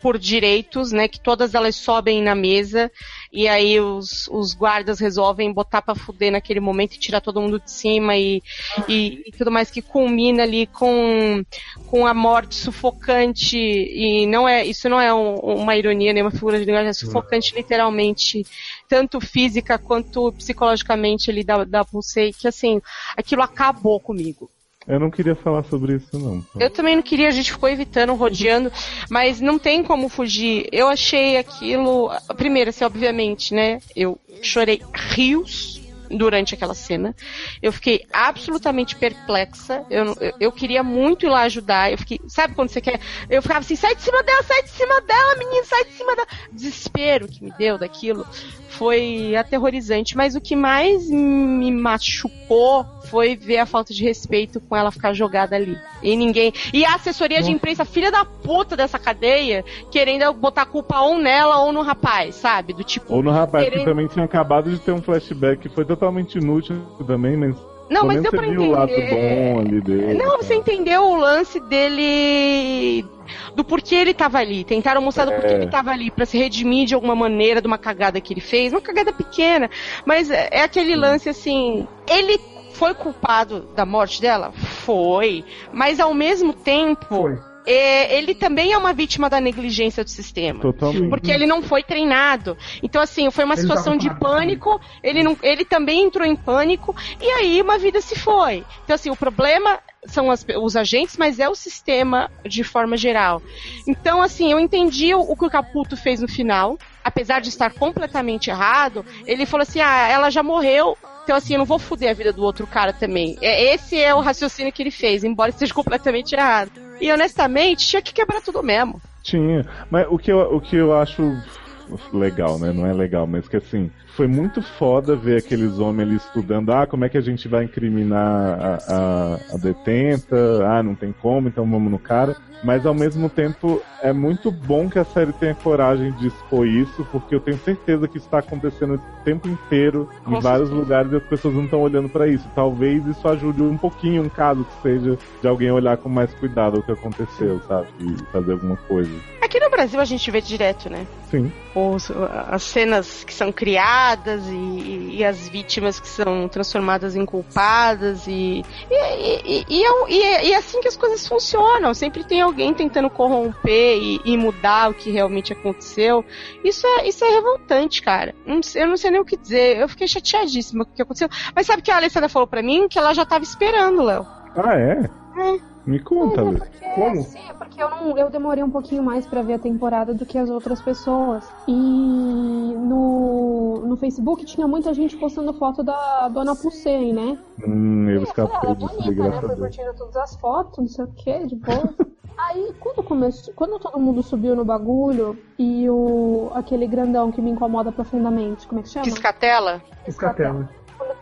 por direitos, né, que todas elas sobem na mesa, e aí os, os guardas resolvem botar pra fuder naquele momento e tirar todo mundo de cima e, e, e tudo mais que culmina ali com, com a morte sufocante e não é isso não é um- uma ironia nem uma figura de linguagem é sufocante literalmente tanto física quanto psicologicamente ali da, da Pulsei que assim aquilo acabou comigo Eu não queria falar sobre isso, não. eu também não queria, a gente ficou evitando, rodeando, mas não tem como fugir. Eu achei aquilo. Primeiro, assim, obviamente, né? Eu chorei rios durante aquela cena. Eu fiquei absolutamente perplexa. Eu, eu, eu queria muito ir lá ajudar. Eu fiquei. Sabe quando você quer? Eu ficava assim, sai de cima dela, sai de cima dela, menino, sai de cima dela. Desespero que me deu daquilo foi aterrorizante. Mas o que mais me machucou foi ver a falta de respeito com ela ficar jogada ali. E ninguém. E a assessoria de imprensa, filha da puta dessa cadeia, querendo botar culpa ou nela ou no rapaz, sabe? Do tipo. Ou no rapaz que querendo- também tinha acabado de ter um flashback que foi totalmente inútil também, mas. Não, pelo mas menos deu pra viu o lado entender. bom ali dele. Não, você entendeu o lance dele. Do porquê ele tava ali. Tentaram mostrar do porquê É. ele tava ali. Pra se redimir de alguma maneira de uma cagada que ele fez. Uma cagada pequena. Mas é é aquele lance assim. Ele foi culpado da morte dela? Foi. Mas ao mesmo tempo. É, ele também é uma vítima da negligência do sistema. Totalmente. Porque ele não foi treinado. Então, assim, foi uma Ele situação de pânico. Ele, não, ele também entrou em pânico. E aí uma vida se foi. Então, assim, o problema são as- os agentes, mas é o sistema de forma geral. Então, assim, eu entendi o, o que o Caputo fez no final. Apesar de estar completamente errado, ele falou assim: ah, ela já morreu. Então, assim, eu não vou foder a vida do outro cara também. É, esse é o raciocínio que ele fez, embora esteja completamente errado. E honestamente, tinha que quebrar tudo mesmo. Tinha. Mas o que eu, o que eu acho legal, né? Não é legal, mas que assim, foi muito foda ver aqueles homens ali estudando, ah, como é que a gente vai incriminar a, a, a detenta, ah, não tem como, então vamos no cara. Mas ao mesmo tempo é muito bom que a série tenha coragem de expor isso, porque eu tenho certeza que isso está acontecendo o tempo inteiro em Com vários certeza. lugares e as pessoas não estão olhando para isso. Talvez isso ajude um pouquinho, um caso que seja de alguém olhar com mais cuidado o que aconteceu, sabe? E fazer alguma coisa. Aqui no Brasil a gente vê direto, né? Sim. Os- as cenas que são criadas e, e as vítimas que são transformadas em culpadas e e, e, e, é, é- é assim que as coisas funcionam. Sempre tem alguém tentando corromper e, mudar o que realmente aconteceu. Isso é, isso é revoltante, cara. Eu não sei nem o que dizer. Eu fiquei chateadíssima com o que aconteceu. Mas sabe o que a Alessandra falou pra mim? Que ela já tava esperando, Léo. Ah, é? É. Me conta, Lê. Como? Sim, é porque eu, não, eu demorei um pouquinho mais pra ver a temporada do que as outras pessoas. E no, no Facebook tinha muita gente postando foto da Dona Pulsei, né? Hum, eu Ela escapei é disso, bonita, né? graças Foi curtindo todas as fotos, não sei o que, de boa. Aí, quando começou, quando todo mundo subiu no bagulho e o aquele grandão que me incomoda profundamente, como é que chama? Piscatela? Piscatela.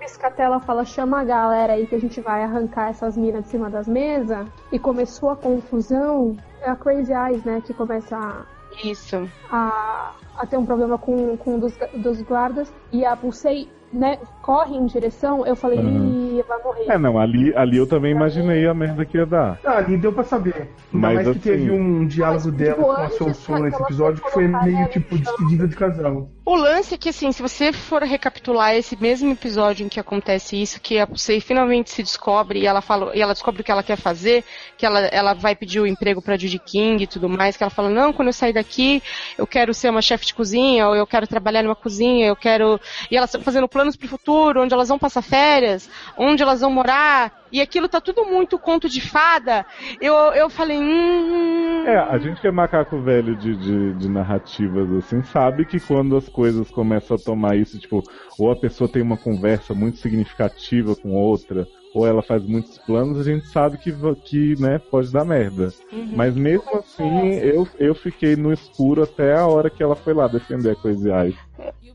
Piscatela fala, chama a galera aí que a gente vai arrancar essas minas de cima das mesas, e começou a confusão, é a Crazy Eyes, né, que começa a, Isso. a, a ter um problema com, com um dos, dos guardas, e a Pulsei, né, corre em direção, eu falei, Uhum. ih, vai morrer. É, não, ali, ali eu também imaginei a merda que ia dar. Ah, ali deu pra saber. Ainda Mas, mais que assim, teve um diálogo dela tipo, com a antes Sonsona nesse episódio que foi meio tipo despedida de casal. O lance é que, assim, se você for recapitular esse mesmo episódio em que acontece isso, que a Pulsei finalmente se descobre e ela fala, e ela descobre o que ela quer fazer, que ela, ela vai pedir o emprego pra Judy King e tudo mais, que ela fala, não, quando eu sair daqui, eu quero ser uma chefe de cozinha, ou eu quero trabalhar numa cozinha, eu quero. E elas estão fazendo planos pro futuro, onde elas vão passar férias, onde elas vão morar, e aquilo tá tudo muito conto de fada. Eu, eu falei, hum. É, a gente que é macaco velho de, de, de narrativas, assim, sabe que quando as coisas começam a tomar isso, tipo, ou a pessoa tem uma conversa muito significativa com outra, ou ela faz muitos planos, a gente sabe que, que né, pode dar merda. Uhum. Mas mesmo assim, eu, eu fiquei no escuro até a hora que ela foi lá defender a Eyes.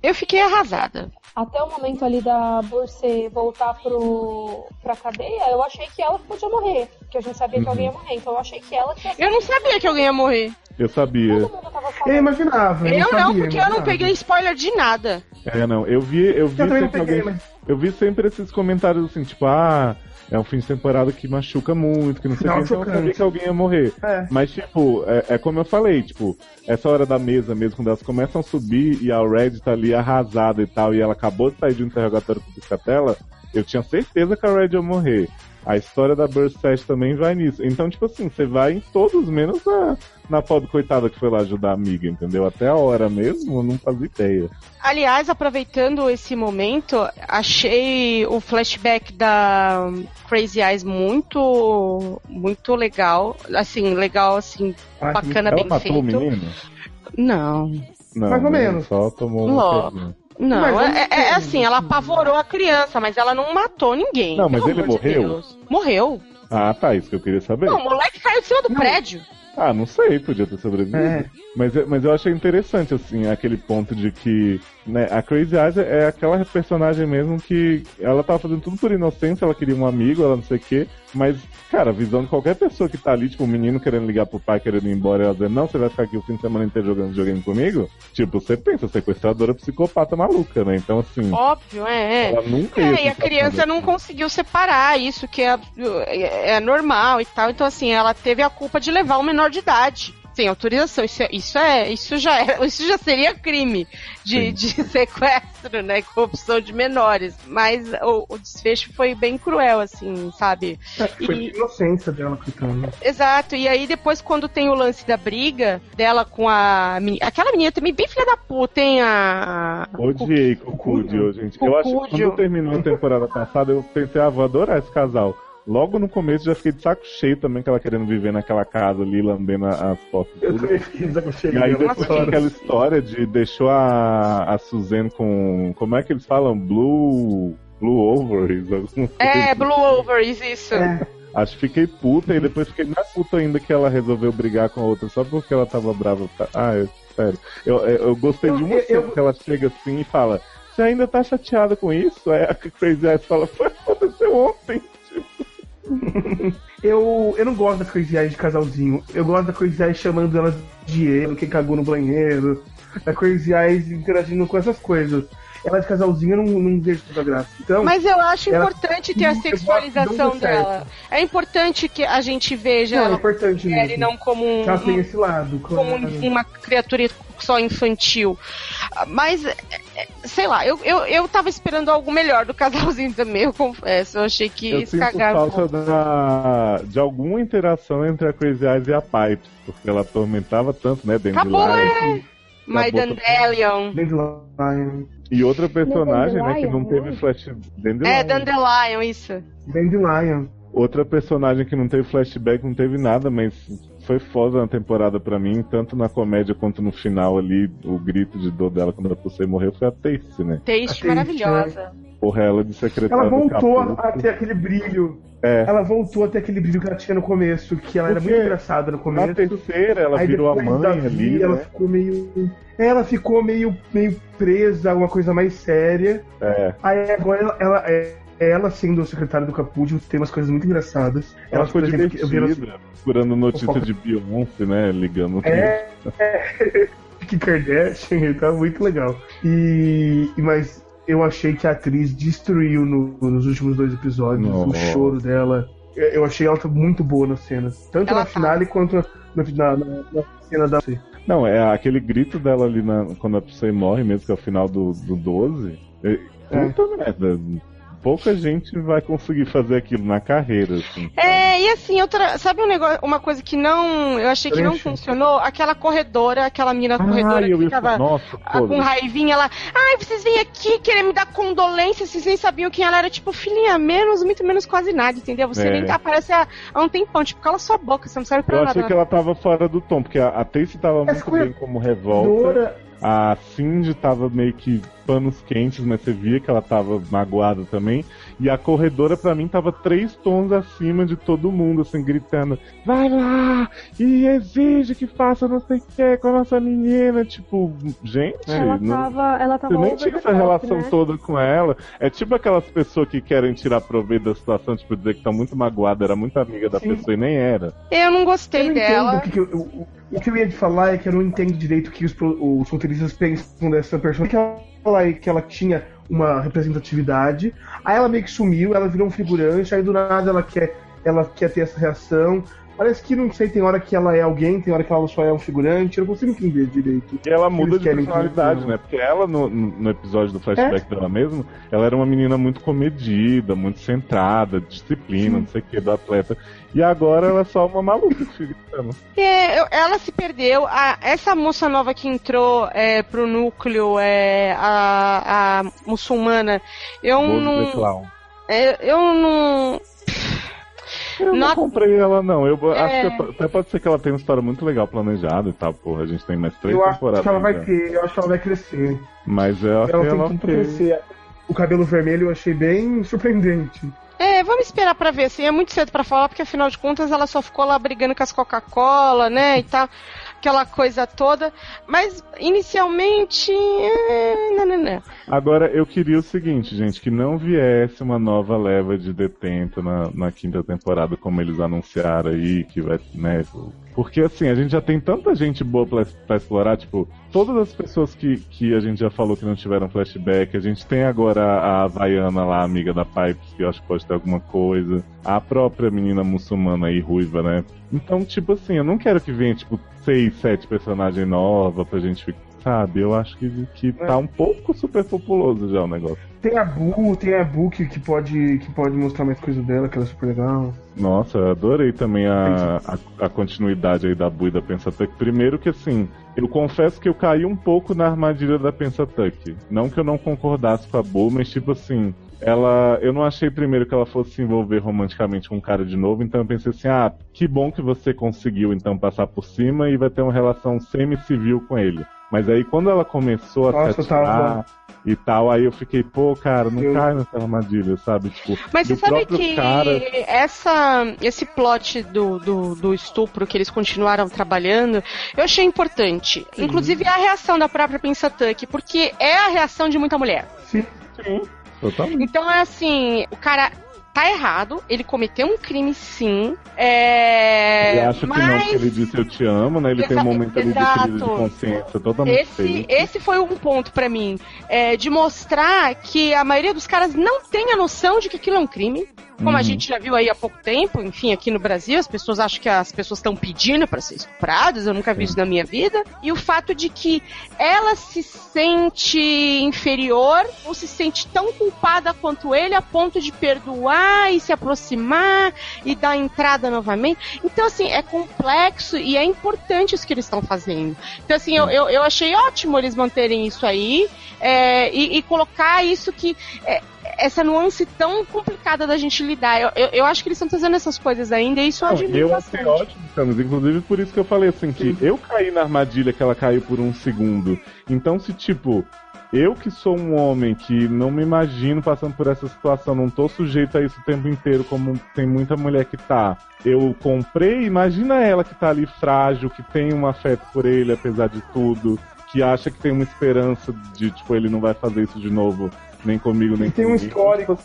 Eu fiquei arrasada. Até o momento ali da Burse voltar pro, pra cadeia, eu achei que ela podia morrer. Porque a gente sabia que Uhum. alguém ia morrer. Então eu achei que ela tinha Eu não sabia que alguém ia morrer. Eu sabia. Eu imaginava. Eu, Eu, não, sabia, porque eu não imaginava. peguei spoiler de nada. É, não, eu vi, eu vi Eu sempre peguei, alguém- eu vi sempre esses comentários assim, tipo, ah, é um fim de temporada que machuca muito, que não sei o que, então eu sabia que alguém ia morrer. É. Mas, tipo, é, é como eu falei, tipo, essa hora da mesa mesmo, quando elas começam a subir e a Red tá ali arrasada e tal, e ela acabou de sair de um interrogatório com Piscatela, eu tinha certeza que a Red ia morrer. A história da Burst Set também vai nisso. Então, tipo assim, você vai em todos, menos na, na pobre coitada que foi lá ajudar a amiga, entendeu? Até a hora mesmo, eu não fazia ideia. Aliás, aproveitando esse momento, achei o flashback da Crazy Eyes muito, muito legal. Assim, legal, assim, Ah, bacana, Ela bem matou o feito. menino? Não. Não, Mais ou menos. Só tomou um Ló. Não, é, é- é ver. assim, ela apavorou a criança, mas ela não matou ninguém. Não, mas ele morreu? Deus. Morreu. Ah, tá, isso que eu queria saber. Não, o moleque caiu de cima do prédio. Ah, não sei, podia ter sobrevivido. É. Mas, eu- mas eu achei interessante, assim, aquele ponto de que né, a Crazy Eyes é aquela personagem mesmo que ela tava fazendo tudo por inocência, ela queria um amigo, ela não sei o quê, mas, cara, a visão de qualquer pessoa que tá ali, tipo, um menino querendo ligar pro pai, querendo ir embora, e ela dizendo, não, você vai ficar aqui o fim de semana inteiro jogando videogame comigo, tipo, você pensa, sequestradora psicopata maluca, né? Então, assim, Óbvio, é. é. ela nunca ia É, e a criança não conseguiu separar isso, que é, é, normal e tal. Então, assim, ela teve a culpa de levar um menor de idade. Sem autorização. Isso é, isso é, isso já é, isso já seria crime de, de sequestro, né? Corrupção de menores. Mas o, o desfecho foi bem cruel, assim, sabe? É, Foi E- a inocência dela gritando. Exato, e aí depois quando tem o lance da briga dela com a aquela menina também bem filha da puta, hein, a Odiei Cucudio, gente. Eu acho que quando terminou a temporada passada, eu pensei, ah, vou adorar esse casal. Logo no começo já fiquei de saco cheio também que ela querendo viver naquela casa ali, lambendo as fotos. Eu tudo. E aí depois tinha aquela história de deixou a, a Suzanne com. Como é que eles falam? Blue. Blue Ovaries? É, Blue Ovaries, isso. É. Acho que fiquei puta e depois fiquei mais puta ainda que ela resolveu brigar com a outra só porque ela tava brava. Ah, eu, sério. Eu, eu, eu gostei de uma Eu- cena eu- que ela chega assim e fala: Você ainda tá chateada com isso? Aí a Crazy Eyes fala: Foi, aconteceu ontem. Eu, eu não gosto da Crazy Eyes de casalzinho. Eu gosto da Crazy Eyes chamando ela de erro, quem cagou no banheiro. Da Crazy Eyes interagindo com essas coisas. Ela de casalzinho eu não, não vejo toda graça. Então, Mas eu acho ela- importante ter a sexualização dela. É importante que a gente veja Não, é ela importante como mulher mesmo. e não como um, que ela tem esse lado. como claro. um- uma criatura só infantil. Mas, é, é, sei lá, eu, eu, eu tava esperando algo melhor do casalzinho também, eu confesso. Eu achei que Eu cagaram. falta da, de alguma interação entre a Crazy Eyes e a Pipes, porque ela atormentava tanto, né? Dentro Acabou, lá. é! My Dandelion. Dandelion. E outra personagem, né, que não teve flash. Dandelion. É, Dandelion, isso. Dandelion. Outra personagem que não teve flashback, não teve nada, mas foi foda na temporada pra mim, tanto na comédia quanto no final ali, o grito de dor dela quando a Pusey morreu foi a Taste, né? Taste A maravilhosa. Porra, ela de secretária Ela voltou a ter aquele brilho. É. Ela voltou a ter aquele brilho que ela tinha no começo, que ela era muito engraçada no começo. Na terceira, ela Aí virou a mãe ali, Ela né? ficou meio. Ela ficou meio, meio presa a uma coisa mais séria. É. Aí agora ela, ela, é- ela sendo secretária do Capúdio, tem umas coisas muito engraçadas. Ela Ela, ficou por exemplo, eu vi ela- divertida, procurando notícia Fofoca. de Beyoncé, né? Ligando. É, é que Kardashian, tá muito legal. E, mas eu achei que a atriz destruiu no- nos últimos dois episódios o Nossa. choro dela. Eu achei ela muito boa nas cenas, tanto Ela na tá. finale quanto na, na, na- na cena da. Não, é aquele grito dela ali na, quando a Psy morre, mesmo que é o final do, do 12. É, puta merda. Pouca gente vai conseguir fazer aquilo na carreira, assim. É, e assim, outra. Sabe um negócio, uma coisa que não. Eu achei que não funcionou? Aquela corredora, aquela menina corredora Ah, eu que ficava Nossa, com raivinha lá. Ai, vocês vêm aqui querer me dar condolência, vocês nem sabiam quem ela era. Tipo, filhinha, menos, muito menos quase nada, entendeu? Você É. nem aparece há, há um tempão. Tipo, cala sua boca, você não serve pra Eu nada. achei que ela tava fora do tom, porque a, a Tace tava muito bem como revolta. A Cindy tava meio que panos quentes, mas você via que ela tava magoada também. E a corredora, pra mim, tava três tons acima de todo mundo, assim, gritando: Vai lá! E exige que faça não sei o que com a nossa menina. Tipo, gente. Ela não- tava, ela tava Você nem tinha essa top, relação né? toda com ela. É tipo aquelas pessoas que querem tirar proveito da situação, tipo, dizer que tá muito magoada, era muito amiga da pessoa e nem era. Eu não gostei Eu não dela. entendo o que, que eu- o, o que eu ia te falar é que eu não entendo direito o que os, os roteiristas pensam dessa personagem. Que ela, que ela tinha uma representatividade, aí ela meio que sumiu, ela virou um figurante, aí do nada ela quer, ela quer ter essa reação. Parece que não sei, tem hora que ela é alguém, tem hora que ela só é um figurante, eu não consigo entender direito. E ela muda de personalidade, que- né? Porque ela, no, no episódio do flashback dela mesmo, ela era uma menina muito comedida, muito centrada, disciplina, não sei o que, do atleta. E agora ela é só uma maluca. É, eu- ela se perdeu. A- essa moça nova que entrou é, pro núcleo, é, a, a muçulmana, eu não. Clown. é, eu não. Eu não comprei ela, não. Eu É. acho que até pode ser que ela tenha uma história muito legal planejada e tal, porra. A gente tem mais três Eu acho temporadas. que ela vai ainda. ter, eu acho que ela vai crescer. Mas eu achei Ela tem ela pra ok. crescer. O cabelo vermelho eu achei bem surpreendente. É, vamos esperar pra ver. Assim, é muito cedo pra falar, porque afinal de contas ela só ficou lá brigando com as Coca-Cola, né, e tal. Aquela coisa toda. Mas, inicialmente. É, não, não, não. Agora, eu queria o seguinte, gente, que não viesse uma nova leva de detento na, na quinta temporada, como eles anunciaram aí, que vai, né? Porque assim, a gente já tem tanta gente boa pra, pra explorar, tipo, todas as pessoas que, que a gente já falou que não tiveram flashback, a gente tem agora a Havaiana lá, amiga da Pipes, que eu acho que pode ter alguma coisa, a própria menina muçulmana aí, ruiva, né? Então, tipo assim, eu não quero que venha, tipo, seis, sete personagens novos pra gente. Sabe, eu acho que, que tá um pouco super populoso já o negócio. Tem a Bu, tem a Bu que, que, pode, que pode mostrar mais coisa dela, que ela é super legal. Nossa, eu adorei também a, a, a continuidade aí da Bu e da Pensatuck. Primeiro que assim, eu confesso que eu caí um pouco na armadilha da Pensatuck. Não que eu não concordasse com a Bu, mas tipo assim, ela. Eu não achei primeiro que ela fosse se envolver romanticamente com um cara de novo, então eu pensei assim, ah, que bom que você conseguiu então passar por cima e vai ter uma relação semi-civil com ele. Mas aí quando ela começou a Nossa, se eu tava- atirar e tal, aí eu fiquei, pô, cara, não Eu- cai nessa armadilha, sabe? Tipo, Mas você sabe que cara. essa, esse plot do, do, do estupro que eles continuaram trabalhando, eu achei importante. Inclusive a reação da própria Pensatuck, porque é a reação de muita mulher. Sim. Sim, totalmente. Então é assim, o cara tá errado, ele cometeu um crime sim. É... Ele acha que não, mas que ele disse eu te amo, né? Ele tem um momento ali de exato. crise de consciência totalmente esse, feio. esse foi um ponto pra mim, é, de mostrar que a maioria dos caras não tem a noção de que aquilo é um crime. Como a Uhum. gente já viu aí há pouco tempo, enfim, aqui no Brasil, as pessoas acham que as pessoas estão pedindo pra ser estupradas, eu nunca vi isso na minha vida. E o fato de que ela se sente inferior ou se sente tão culpada quanto ele a ponto de perdoar e se aproximar e dar entrada novamente. Então, assim, é complexo e é importante isso que eles estão fazendo. Então, assim, eu, eu, eu achei ótimo eles manterem isso aí é, e, e colocar isso que. é, essa nuance tão complicada da gente lidar. Eu, eu, eu acho que eles estão fazendo essas coisas ainda e isso eu Não, admiro eu bastante. achei ótimo, Camus. Inclusive por isso que eu falei assim, que eu caí na armadilha que ela caiu por um segundo. Então se tipo, eu que sou um homem que não me imagino passando por essa situação, não tô sujeito a isso o tempo inteiro, como tem muita mulher que tá. Eu comprei, imagina ela que tá ali frágil, que tem um afeto por ele, apesar de tudo, que acha que tem uma esperança de, tipo, ele não vai fazer isso de novo, nem comigo, nem E tem um histórico,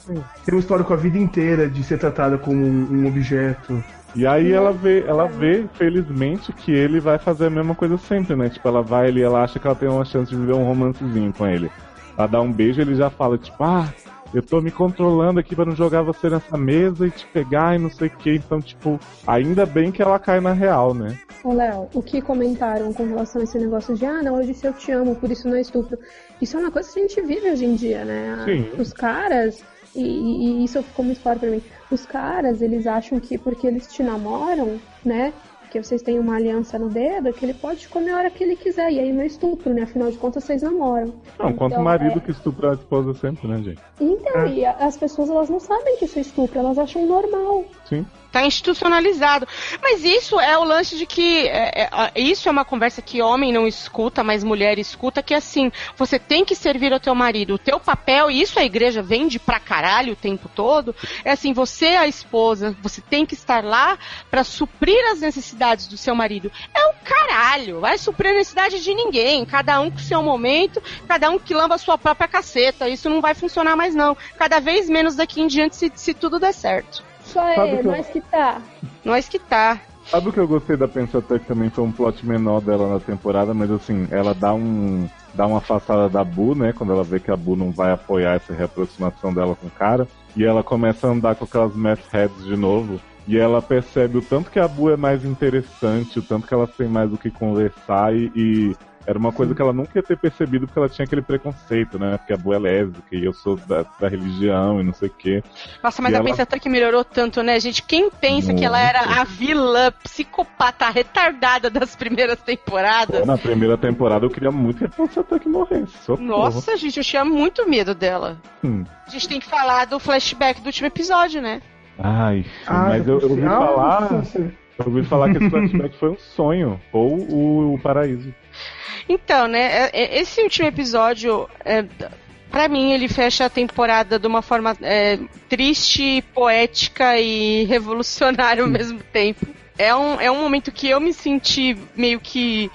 tem um histórico a vida inteira de ser tratada como um, um objeto. E aí ela vê, ela vê, felizmente, que ele vai fazer a mesma coisa sempre, né? Tipo, ela vai ali, ela acha que ela tem uma chance de viver um romancezinho com ele. Ela dá um beijo ele já fala, tipo, ah, eu tô me controlando aqui pra não jogar você nessa mesa e te pegar e não sei o que. Então, tipo, ainda bem que ela cai na real, né? Ô, Léo, o que comentaram com relação a esse negócio de, ah, não, eu disse eu te amo, por isso não é estupro. Isso é uma coisa que a gente vive hoje em dia, né? Sim. Os caras, e, e- e isso ficou muito claro pra mim, os caras, eles acham que porque eles te namoram, né? Que vocês têm uma aliança no dedo, que ele pode te comer a hora que ele quiser. E aí não é estupro, né? Afinal de contas, vocês namoram. Não, quanto Então, marido é- que estupra a esposa sempre, né, gente? Então, e a- as pessoas elas não sabem que isso é estupro, elas acham normal. Sim. Tá institucionalizado. Mas isso é o lance de que. é, é, isso é uma conversa que homem não escuta, mas mulher escuta, que assim, você tem que servir ao teu marido. O teu papel, e isso a igreja vende pra caralho o tempo todo, é assim, você é a esposa, você tem que estar lá pra suprir as necessidades do seu marido. É o caralho, vai suprir a necessidade de ninguém. Cada um com seu momento, cada um que lamba a sua própria caceta. Isso não vai funcionar mais, não. Cada vez menos daqui em diante se, se tudo der certo. Só Sabe é, que eu- nós que tá. Nós que tá. Sabe o que eu gostei da Pensatec também foi um plot menor dela na temporada, mas assim, ela dá um. dá uma afastada da Bu, né? Quando ela vê que a Bu não vai apoiar essa reaproximação dela com o cara. E ela começa a andar com aquelas meth heads de novo. E ela percebe o tanto que a Bu é mais interessante, o tanto que elas têm mais o que conversar e. e era uma coisa que ela nunca ia ter percebido porque ela tinha aquele preconceito, né? Porque a Bu é lésbica e eu sou da, da religião e não sei o quê. Nossa, mas E a ela- Pensator que melhorou tanto, né, gente? Quem pensa que ela era a vilã psicopata retardada das primeiras temporadas? Pô, na primeira temporada eu queria muito que a Pensatec morresse. Socorro. Nossa, gente, eu tinha muito medo dela. Hum. A gente tem que falar do flashback do último episódio, né? Ai, Ah, mas eu, eu ouvi falar. Eu ouvi falar que esse flashback foi um sonho. Ou o, o paraíso. Então, né, é- é- esse último episódio, é, pra mim, ele fecha a temporada de uma forma é, triste, poética e revolucionária ao mesmo tempo. É um, é um momento que eu me senti meio que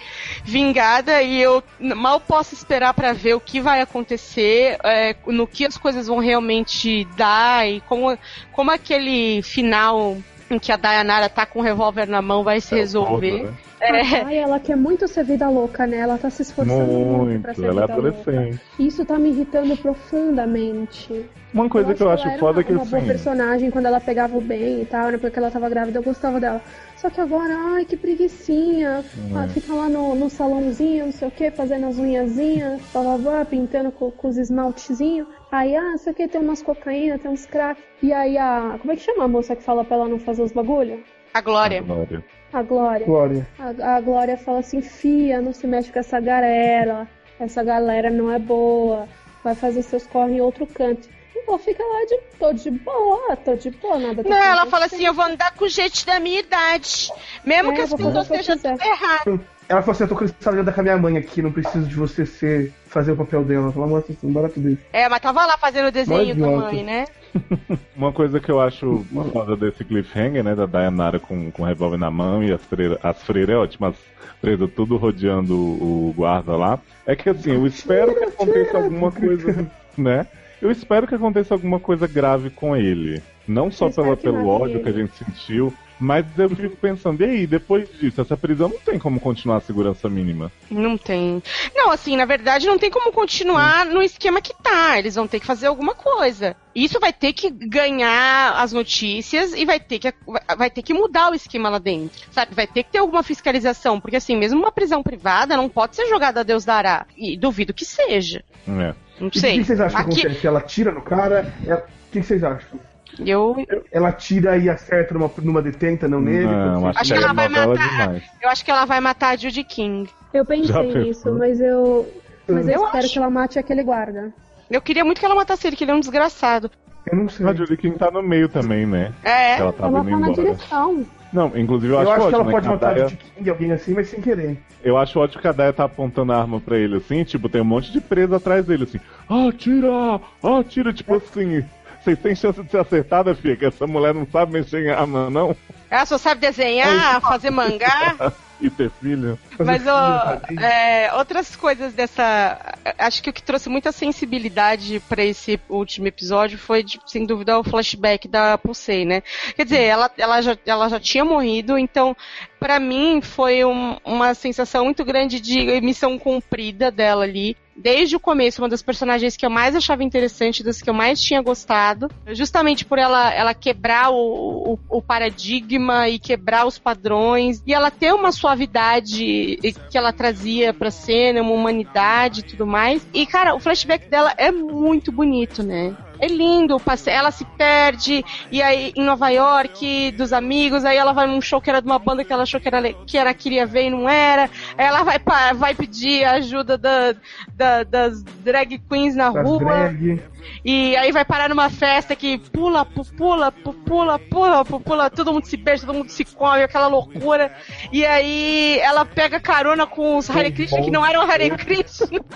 vingada e eu mal posso esperar pra ver o que vai acontecer, é, no que as coisas vão realmente dar e como, como aquele final em que a Dayanara tá com o revólver na mão vai se resolver. Todo, né? É. Ai, ela quer muito ser vida louca, né? Ela tá se esforçando muito, pra Muito, ser ela é vida louca. adolescente. Isso tá me irritando profundamente. Uma coisa que eu acho ela era foda uma, é que uma boa assim. personagem quando ela pegava o bem e tal, né? Porque ela tava grávida, eu gostava dela. Só que agora, ai, que preguicinha. Hum. Ah, fica lá no, no salãozinho, não sei o que, fazendo as unhazinhas, blá, pintando com, com os esmaltezinhos. Aí, ah, não sei o que, tem umas cocaína, tem uns crack. E aí a. Como é que chama a moça que fala pra ela não fazer os bagulho? A Glória. Glória. A Glória. Glória. A, a Glória fala assim, fia, não se mexe com essa galera. Essa galera não é boa. Vai fazer seus corre em outro canto. Pô, fica lá de. tô de boa, tô de boa, nada tá Não, ela fala assim, eu vou andar com gente da minha idade. Mesmo É, que as pessoas estejam tudo errado. Ela falou assim: eu tô cansada de andar com a minha mãe aqui, não preciso de você ser, fazer o papel dela. Pelo amor de Deus, barato dele. É, mas tava lá fazendo o desenho da mãe, né? Uma coisa que eu acho foda desse cliffhanger, né, da Dayanara com, com o revólver na mão e as freiras, as freiras é ótimas, freiras tudo rodeando o guarda lá, é que assim, eu espero que aconteça alguma coisa, né? Eu espero que aconteça alguma coisa grave com ele. Não só pela, pelo ódio ele. que a gente sentiu, mas eu fico pensando, e aí, depois disso, essa prisão não tem como continuar a segurança mínima. Não tem. Não, assim, na verdade, não tem como continuar no esquema que tá. Eles vão ter que fazer alguma coisa. Isso vai ter que ganhar as notícias e vai ter que, vai ter que mudar o esquema lá dentro. Sabe? Vai ter que ter alguma fiscalização. Porque, assim, mesmo uma prisão privada não pode ser jogada a Deus dará. E duvido que seja. É. Não E o sei. que vocês acham que Aqui, acontece? Ela tira no cara? ela- O que vocês acham? eu, Ela tira e acerta numa, numa detenta, não nele? Não, Pode ser? acho que que é ela vai matar. demais. eu acho que ela vai matar a Judy King. Eu pensei nisso, mas eu. Mas eu, Eu espero acho. que ela mate aquele guarda. Eu queria muito que ela matasse ele, que ele é um desgraçado. Eu não sei. A Julie King tá no meio também, né? É. Ela tá ela tá na embora. direção. Não, inclusive eu Eu, acho, acho que ela né, pode matar Daya- de King, alguém assim, mas sem querer. Eu acho ótimo que a Daya tá apontando a arma pra ele, assim, tipo, tem um monte de presa atrás dele, assim, atira, atira, tipo assim, vocês têm chance de ser acertada, filha, que essa mulher não sabe mexer em arma, não, Ela só sabe desenhar, fazer mangá. e ter filho. Mas é, outras coisas dessa. Acho que o que trouxe muita sensibilidade pra esse último episódio foi, de- sem dúvida, o flashback da Pulsei, né? Quer dizer, ela, ela, já, ela já tinha morrido, então, pra mim, foi um- uma sensação muito grande de missão cumprida dela ali. Desde o começo, uma das personagens que eu mais achava interessante, das que eu mais tinha gostado, justamente por ela, ela quebrar o, o, o paradigma e quebrar os padrões, e ela ter uma suavidade que ela trazia pra cena, uma humanidade e tudo mais. E, cara, o flashback dela é muito bonito, né? É lindo, ela se perde, e aí em Nova York, dos amigos, aí ela vai num show que era de uma banda que ela achou que era que era queria ver e não era. Aí ela vai, vai pedir a ajuda da, da- das drag queens na Das rua. drag. E aí vai parar numa festa que pula, pu- pula, pu- pula, pula, pu- pula, todo mundo se beija, todo mundo se come, aquela loucura. E aí ela pega carona com os Hare Krishna que não eram Hare Krishna.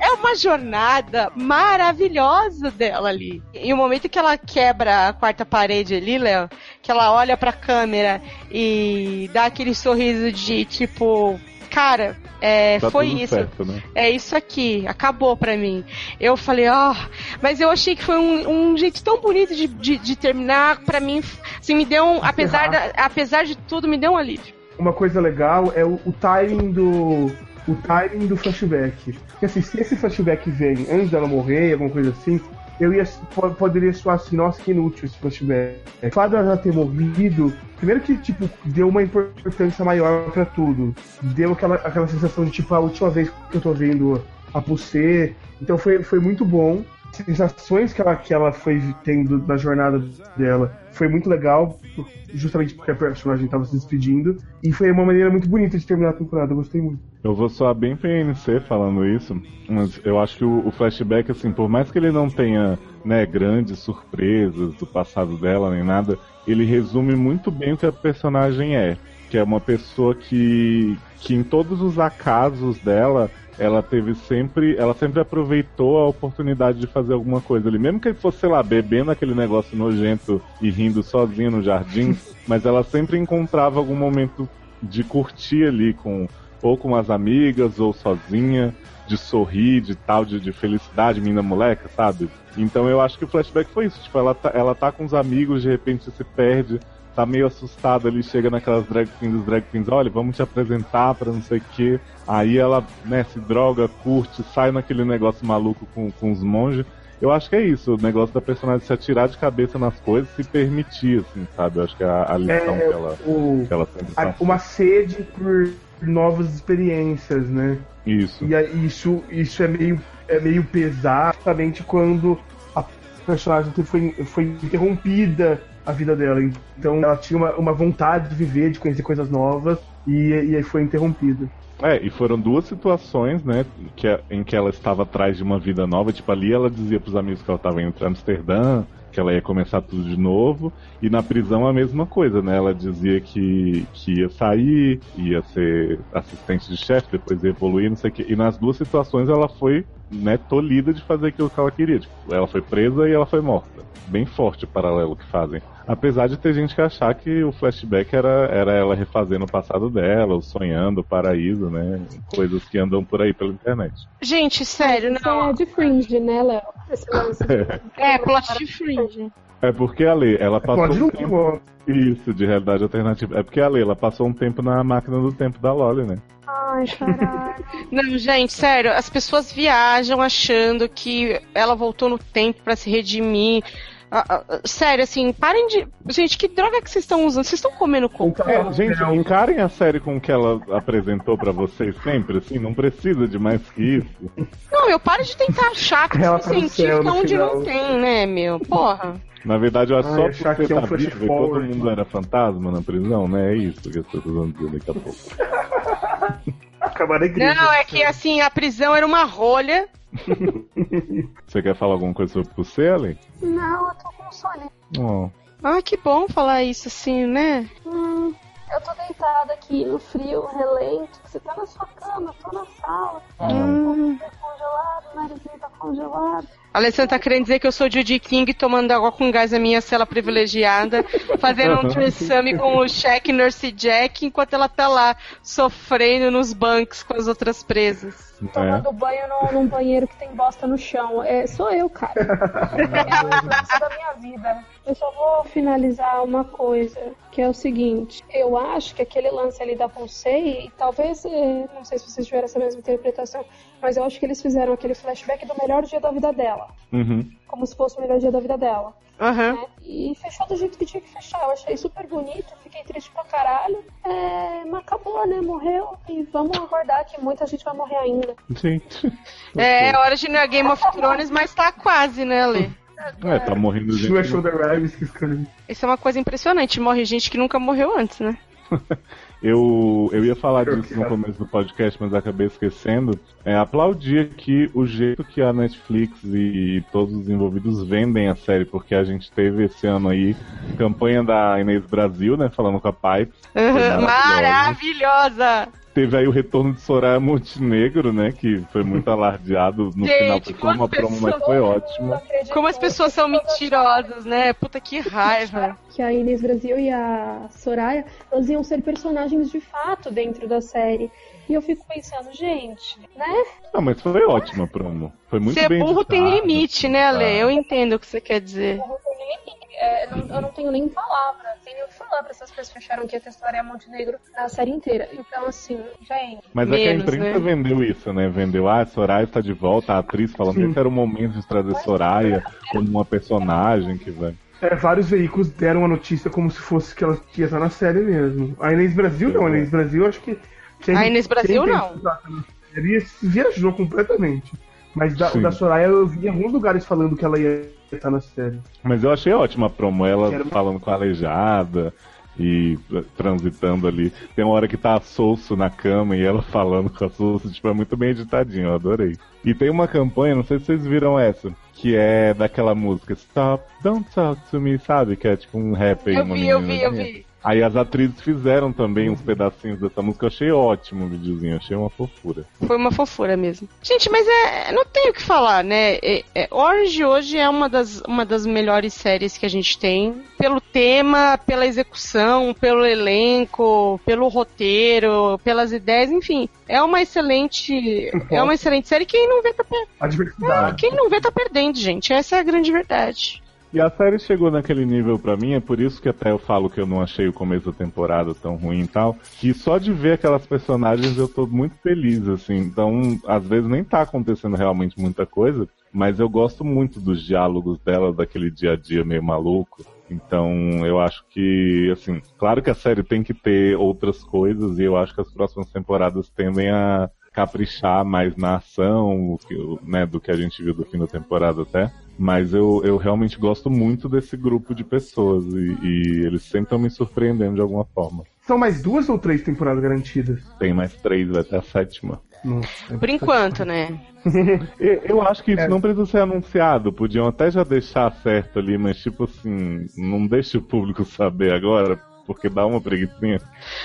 É uma jornada maravilhosa dela ali. E o momento que ela quebra a quarta parede ali, Léo, que ela olha pra câmera e dá aquele sorriso de tipo, cara, é, Tá foi isso. certo, né? É isso aqui, acabou pra mim. Eu falei, ó, mas eu achei que foi um, um jeito tão bonito de, de, de terminar, pra mim, assim, me deu um, apesar, da, apesar de tudo, me deu um alívio. Uma coisa legal é o, o timing do. O timing do flashback. Porque assim, se esse flashback vem antes dela morrer, alguma coisa assim, eu ia po- poderia soar assim, nossa, que inútil esse flashback. O fato dela ter morrido, primeiro que, tipo, deu uma importância maior pra tudo. Deu aquela, aquela sensação de, tipo, a última vez que eu tô vendo a Pulse. Então foi, foi muito bom. Sensações que ela, que ela foi tendo na jornada dela foi muito legal, justamente porque a personagem tava se despedindo. E foi uma maneira muito bonita de terminar a temporada, eu gostei muito. Eu vou soar bem PNC falando isso, mas eu acho que o, o flashback, assim, por mais que ele não tenha, né, grandes surpresas do passado dela nem nada, ele resume muito bem o que a personagem é. Que é uma pessoa que, que em todos os acasos dela, ela teve sempre. Ela sempre aproveitou a oportunidade de fazer alguma coisa ali. Mesmo que ele fosse, sei lá, bebendo aquele negócio nojento e rindo sozinha no jardim, mas ela sempre encontrava algum momento de curtir ali com ou com as amigas, ou sozinha, de sorrir, de tal, de, de felicidade, mina moleca, sabe? Então eu acho que o flashback foi isso, tipo, ela tá, ela tá com os amigos, de repente se perde, tá meio assustada ali, chega naquelas drag queens, os drag queens, olha, vamos te apresentar pra não sei o que. Aí ela, né, se droga, curte, sai naquele negócio maluco com, com os monges. Eu acho que é isso, o negócio da personagem se atirar de cabeça nas coisas se permitir, assim, sabe? Eu acho que é a, a lição É, que, ela, o- que ela sempre A- uma sede por novas experiências, né? Isso. E aí, isso, isso é meio, é meio pesado, justamente quando a personagem foi, foi interrompida a vida dela. Então ela tinha uma, uma vontade de viver, de conhecer coisas novas, e, e aí foi interrompida. É, e foram duas situações, né, que, em que ela estava atrás de uma vida nova. Tipo, ali ela dizia pros amigos que ela estava indo pra Amsterdã, que ela ia começar tudo de novo. E na prisão a mesma coisa, né? Ela dizia que, que ia sair, ia ser assistente de chefe, depois ia evoluir, não sei o quê. E nas duas situações ela foi, né, tolhida de fazer aquilo que ela queria. Tipo, ela foi presa e ela foi morta. Bem forte o paralelo que fazem. Apesar de ter gente que achar que o flashback era, era ela refazendo o passado dela, ou sonhando o paraíso, né? Coisas que andam por aí pela internet. Gente, sério, Isso não. é de Fringe, né, Léo? É, plot de Fringe. É porque a Lei, ela passou Pode um tempo... Isso, de realidade alternativa. É porque a Lei, ela passou um tempo na máquina do tempo da Loli, né? Ai, caralho. Não, gente, sério, as pessoas viajam achando que ela voltou no tempo pra se redimir. Ah, ah, sério, assim, parem de. Gente, que droga que vocês estão usando? Vocês estão comendo coco? É, gente, encarem a série com o que ela apresentou pra vocês sempre, assim, não precisa de mais que isso. Não, meu, para de tentar achar que Ela tá científica no onde não final. tem, né, meu? Porra. Na verdade, eu acho Ai, só achar por que é um ver que todo mundo era fantasma na prisão, né? É isso que as pessoas vão dizer daqui a pouco. Acabar a igreja. Não, é que assim, a prisão era uma rolha. Você quer falar alguma coisa sobre você, Ellen? Não, eu tô com sono. Oh. Ah, que bom falar isso assim, né? Hum, eu tô deitada aqui no frio, relento. Você tá na sua cama, eu tô na sala. É, Hum. tá congelado, o narizinho tá congelado. Alessandra tá querendo dizer que eu sou Judy King tomando água com gás na minha cela privilegiada, fazendo um threesome com o Shaq Nurse Jack, enquanto ela tá lá sofrendo nos bancos com as outras presas. É. Tomando banho no- num banheiro que tem bosta no chão. É, sou eu, cara. É a da minha vida. Eu só vou finalizar uma coisa, que é o seguinte. Eu acho que aquele lance ali da Ponsei, talvez, eh, não sei se vocês tiveram essa mesma interpretação, mas eu acho que eles fizeram aquele flashback do melhor dia da vida dela. Uhum. Como se fosse o melhor dia da vida dela. Aham. né? E fechou do jeito que tinha que fechar. Eu achei super bonito, fiquei triste pra caralho. É, mas acabou, né? Morreu. E vamos aguardar que muita gente vai morrer ainda. Gente. É, hora de não é Game of Thrones, mas tá quase, né, Lê? É, tá morrendo gente. Não é da que. Isso é uma coisa impressionante. Morre gente que nunca morreu antes, né? Eu, eu ia falar disso no começo do podcast, mas acabei esquecendo. É, aplaudir aqui o jeito que a Netflix e, todos os envolvidos vendem a série, porque a gente teve esse ano aí campanha da Inês Brasil, né? Falando com a Pipes. Foi Uhum, maravilhosa. Teve aí o retorno de Soraya Montenegro, né? Que foi muito alardeado no Gente, final. Foi uma promo, mas foi ótimo. Como as pessoas são mentirosas, né? Puta que raiva. Que a Inês Brasil e a Soraya, elas iam ser personagens de fato dentro da série. E eu fico pensando, gente, né? Não, mas foi ótima promo. Foi muito Ser bem burro tem editado. limite, né, Ale? Ah. Eu entendo o que você quer dizer. É, não- eu não tenho nem palavra, não tenho nem o que falar pra essas pessoas que acharam que ia ter Soraya Montenegro na série inteira. Então, assim, gente. Mas é que a Menos, imprensa né? vendeu isso, né? Vendeu, ah, Soraya está de volta, a atriz falando que era o momento de trazer Soraya como uma personagem que vai. É, vários veículos deram a notícia como se fosse que ela ia estar na série mesmo. A Inês Brasil não, a Inês Brasil acho que. quem- A Inês Brasil, não. série viajou completamente. Mas da, da Soraya eu vi em alguns lugares falando que ela ia estar na série. Mas eu achei ótima a promo, ela Quero- falando com a aleijada e eh, transitando ali. Tem uma hora que tá a Souço na cama e ela falando com a Souço, tipo, é muito bem editadinho, eu adorei. E tem uma campanha, não sei se vocês viram essa, que é daquela música Stop, Don't Talk to Me, sabe? Que é tipo um rap aí, Eu uma vi, eu vi, eu vi. Aí as atrizes fizeram também uns pedacinhos dessa música, eu achei ótimo o videozinho, achei uma fofura. Foi uma fofura mesmo. Gente, mas é, não tenho o que falar, né? É, é, Orange hoje é uma das, uma das melhores séries que a gente tem. Pelo tema, pela execução, pelo elenco, pelo roteiro, pelas ideias, enfim. É uma excelente. É uma excelente série. Quem não vê tá perdendo. A diversidade. Quem não vê tá perdendo, gente. Essa é a grande verdade. E a série chegou naquele nível pra mim, é por isso que até eu falo que eu não achei o começo da temporada tão ruim e tal, que só de ver aquelas personagens eu tô muito feliz, assim. Então, às vezes nem tá acontecendo realmente muita coisa, mas eu gosto muito dos diálogos dela, daquele dia a dia meio maluco. Então, eu acho que, assim, claro que a série tem que ter outras coisas e eu acho que as próximas temporadas tendem a caprichar mais na ação, o que- o- né, do que a gente viu do fim da temporada até. Mas eu, eu realmente gosto muito desse grupo de pessoas e, e eles sempre estão me surpreendendo de alguma forma. São mais duas ou três temporadas garantidas? Tem mais três, vai até a sétima. Nossa. Por enquanto, né? Eu, acho que isso É. não precisa ser anunciado. Podiam até já deixar certo ali, mas tipo assim, não deixe o público saber agora, porque dá uma preguiçinha.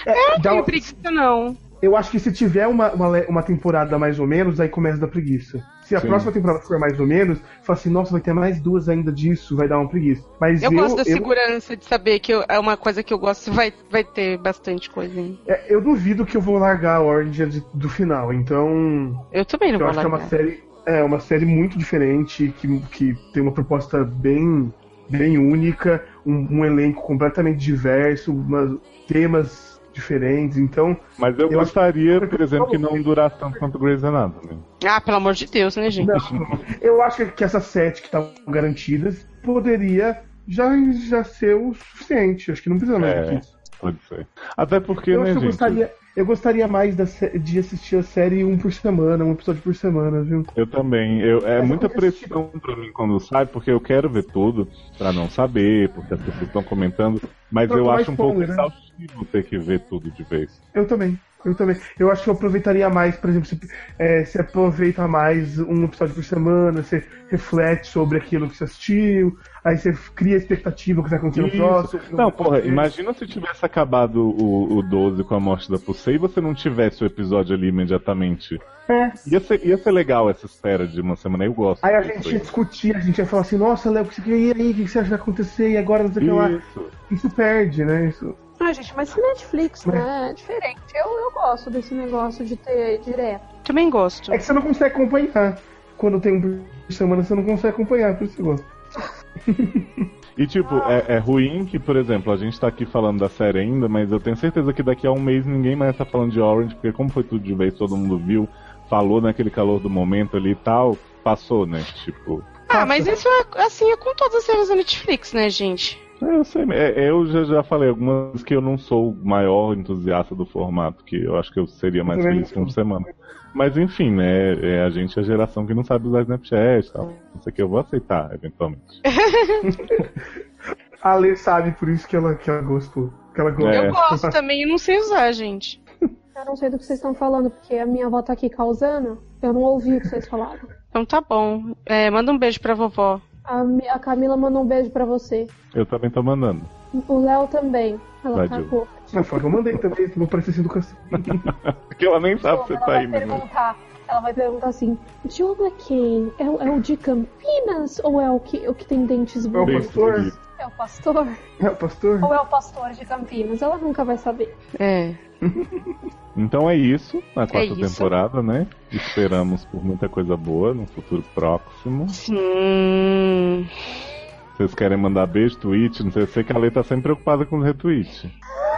É, dá não uma- preguiça não. Eu acho que se tiver uma, uma, uma temporada mais ou menos, aí começa da preguiça. Se a Sim. próxima temporada for mais ou menos, fala assim, nossa, vai ter mais duas ainda disso, vai dar uma preguiça. Mas Eu, eu, gosto da eu, segurança de saber que eu- é uma coisa que eu gosto, vai, vai ter bastante coisa. hein? é, eu duvido que eu vou largar a Orange antes do final, então. Eu também não eu vou acho que é uma largar. série. É uma série muito diferente, que, que tem uma proposta bem, bem única, um, um elenco completamente diverso, uma- temas diferentes, então. Mas eu, Eu acho- gostaria, por exemplo, que não durasse tanto quanto Grey's Anatomy. Ah, pelo amor de Deus, né, gente? Não, eu acho que essas sete que estavam garantidas poderia já, já ser o suficiente. Acho que não precisa mais do que É, isso. pode ser. Até porque, Eu né, acho que eu gente? gostaria, eu gostaria mais de assistir a série um por semana, um episódio por semana, viu? Eu também. Eu, é Mas muita eu quero pressão pra mim quando sai, porque eu quero ver tudo, pra não saber, porque as pessoas estão comentando. Mas eu tomar acho um pouco né? exaustivo ter que ver tudo de vez. Eu também. Eu também. Eu acho que eu aproveitaria mais, por exemplo, se, é, se aproveita mais um episódio por semana, você reflete sobre aquilo que você assistiu, aí você cria a expectativa que vai acontecer no próximo. Não, porra, imagina se tivesse acabado o, o 12 com a morte da Pusei e você não tivesse o episódio ali imediatamente. É. Ia ser, ia ser legal essa espera de uma semana, eu gosto. Aí a gente ia discutir, a gente ia falar assim, nossa, Léo, o que você quer e aí, o que você acha que vai acontecer? E agora não sei o que lá. Isso perde, né? Isso. Ah, gente, mas Netflix, né? É diferente. Eu, eu gosto desse negócio de ter direto. Também gosto. É que você não consegue acompanhar. Quando tem um por semana, você não consegue acompanhar, por isso que eu gosto. E tipo, é, é ruim que, por exemplo, a gente tá aqui falando da série ainda, mas eu tenho certeza que daqui a um mês ninguém mais tá falando de Orange, porque como foi tudo de vez, todo mundo viu, falou naquele calor do momento ali e tal, passou, né? Tipo. Ah, mas isso é assim é com todas as séries da Netflix, né, gente? Eu sei, é, eu já, já falei algumas que eu não sou o maior entusiasta do formato, que eu acho que eu seria mais feliz com uma semana. Mas enfim, né? É a gente é a geração que não sabe usar Snapchat e tal. Não sei o que eu vou aceitar, eventualmente. A Lê sabe, por isso que ela, que ela gostou. Que ela gosta. É. Eu gosto também e não sei usar, gente. Eu não sei do que vocês estão falando, porque a minha avó tá aqui causando. Eu não ouvi o que vocês falaram. Então tá bom. É, manda um beijo pra vovó. A, a Camila mandou um beijo pra você. Eu também tô mandando. O Léo também. Ela Vai, cagou. Não, foi que eu mandei também, vou parecer do cacete. Porque ela nem sabe se você tá vai aí, né? perguntar. Ela vai perguntar assim: Diogo é quem? É, o- é o de Campinas ou é o que, o que tem dentes É o bonitos? pastor? É o pastor? É o pastor? Ou é o pastor de Campinas? Ela nunca vai saber. É. Então é isso, na quarta isso. temporada, né? Esperamos por muita coisa boa no futuro próximo. Sim. Vocês querem mandar beijo, tweet? Não sei, eu sei que a Lê tá sempre preocupada com os retweets.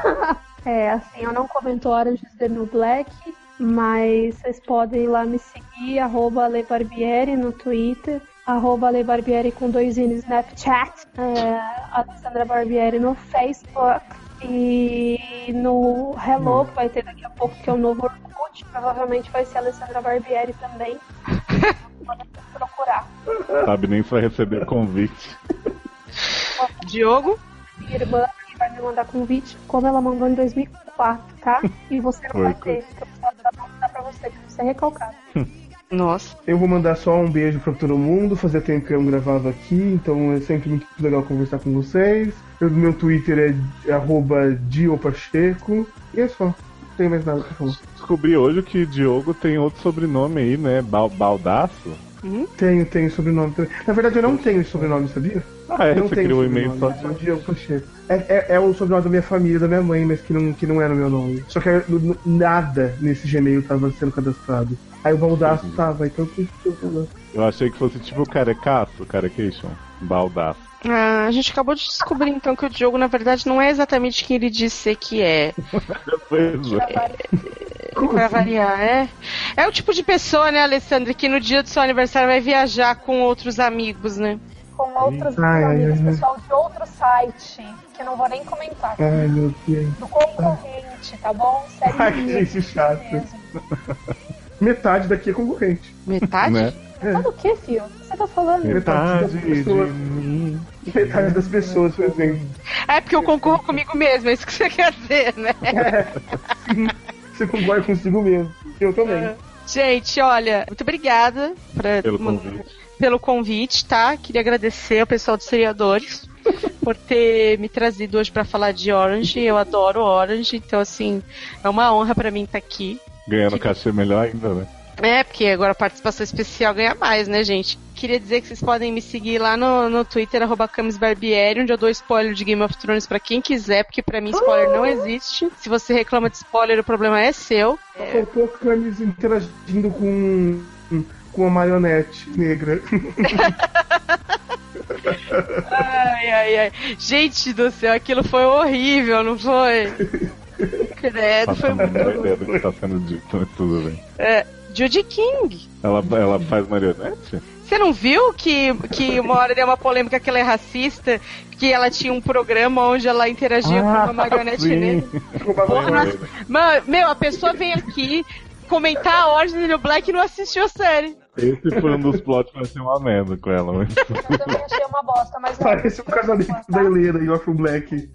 É, assim, eu não comento Orange is the New Black, mas vocês podem ir lá me seguir, arroba Ale Barbieri no Twitter, arroba Ale Barbieri com dois N no Snapchat, é, Alessandra Barbieri no Facebook e no Hello, que vai ter daqui a pouco, que é o novo Orkut, provavelmente vai ser a Alessandra Barbieri também. Podem procurar. Sabe nem se vai receber convite. Diogo? Minha irmã que vai me mandar convite, como ela mandou em 2004, tá? E você não vai ter, porque eu vou mandar pra você, pra você é recalcado. Nossa. Eu vou mandar só um beijo pra todo mundo. Fazia tempo que eu não gravava aqui, então é sempre muito legal conversar com vocês. Eu- meu Twitter é, arroba diopacheco. E é só. Não tem mais nada pra falar. Descobri hoje que Diogo tem outro sobrenome aí, né? Bal Baldaço. Tenho, tenho sobrenome também. Na verdade, eu não tenho esse sobrenome, sabia? Ah, é? não Você criou um e-mail só sobrenome, é Diogo Pacheco. É, é, é o sobrenome da minha família, da minha mãe, mas que não, que não era o meu nome. Só que nada nesse Gmail tava sendo cadastrado. Aí o Baldaço tava, então eu eu- Eu achei que fosse tipo carecaço, carecation. Baldaço. Ah, a gente acabou de descobrir então que o Diogo, na verdade, não é exatamente quem ele diz ser que é. Pois é. Pra variar, é. É o tipo de pessoa, né, Alessandra, que no dia do seu aniversário vai viajar com outros amigos, né? Com outros Ai, ai, amigos, ai. pessoal de outro site, que eu não vou nem comentar. Ai, meu Deus. Do concorrente, tá bom? Sério Ai, gente chata. Metade daqui é concorrente. Metade? Né? Fala o que, filho? O que você tá falando? Metade das Metade pessoas. de mim. Metade das pessoas, por exemplo. É porque eu concorro comigo mesmo, é isso que você quer dizer, né? Você concorda consigo mesmo. Eu também. Gente, olha, muito obrigada pra- Pelo convite. pelo convite, tá? Queria agradecer ao pessoal dos seriadores por ter me trazido hoje pra falar de Orange. Eu adoro Orange, então assim, é uma honra pra mim estar aqui. Ganhando cachê melhor ainda, né? É, porque agora a participação especial ganha mais, né, gente? Queria dizer que vocês podem me seguir lá no, no Twitter, arroba Camis Barbieri, onde eu dou spoiler de Game of Thrones pra quem quiser, porque pra mim spoiler não existe. Se você reclama de spoiler, o problema é seu. Faltou a Camis interagindo com, com a marionete negra. Ai, ai, ai. Gente do céu, aquilo foi horrível, não foi? Credo, foi muito. ideia do que tá sendo dito, mas tudo bem. É, Judy King. Ela, ela faz marionete? Você não viu que, que uma hora deu uma polêmica que ela é racista? Que ela tinha um programa onde ela interagia com uma marionete sim. negra? Porra, mas- Mano, meu, a pessoa vem aqui comentar a Orange no Black e não assistiu a série. Esse foi um dos plots que vai ser uma merda com ela, mas. Eu também achei uma bosta, mas. Parece o casamento da Helena e Orphan Black.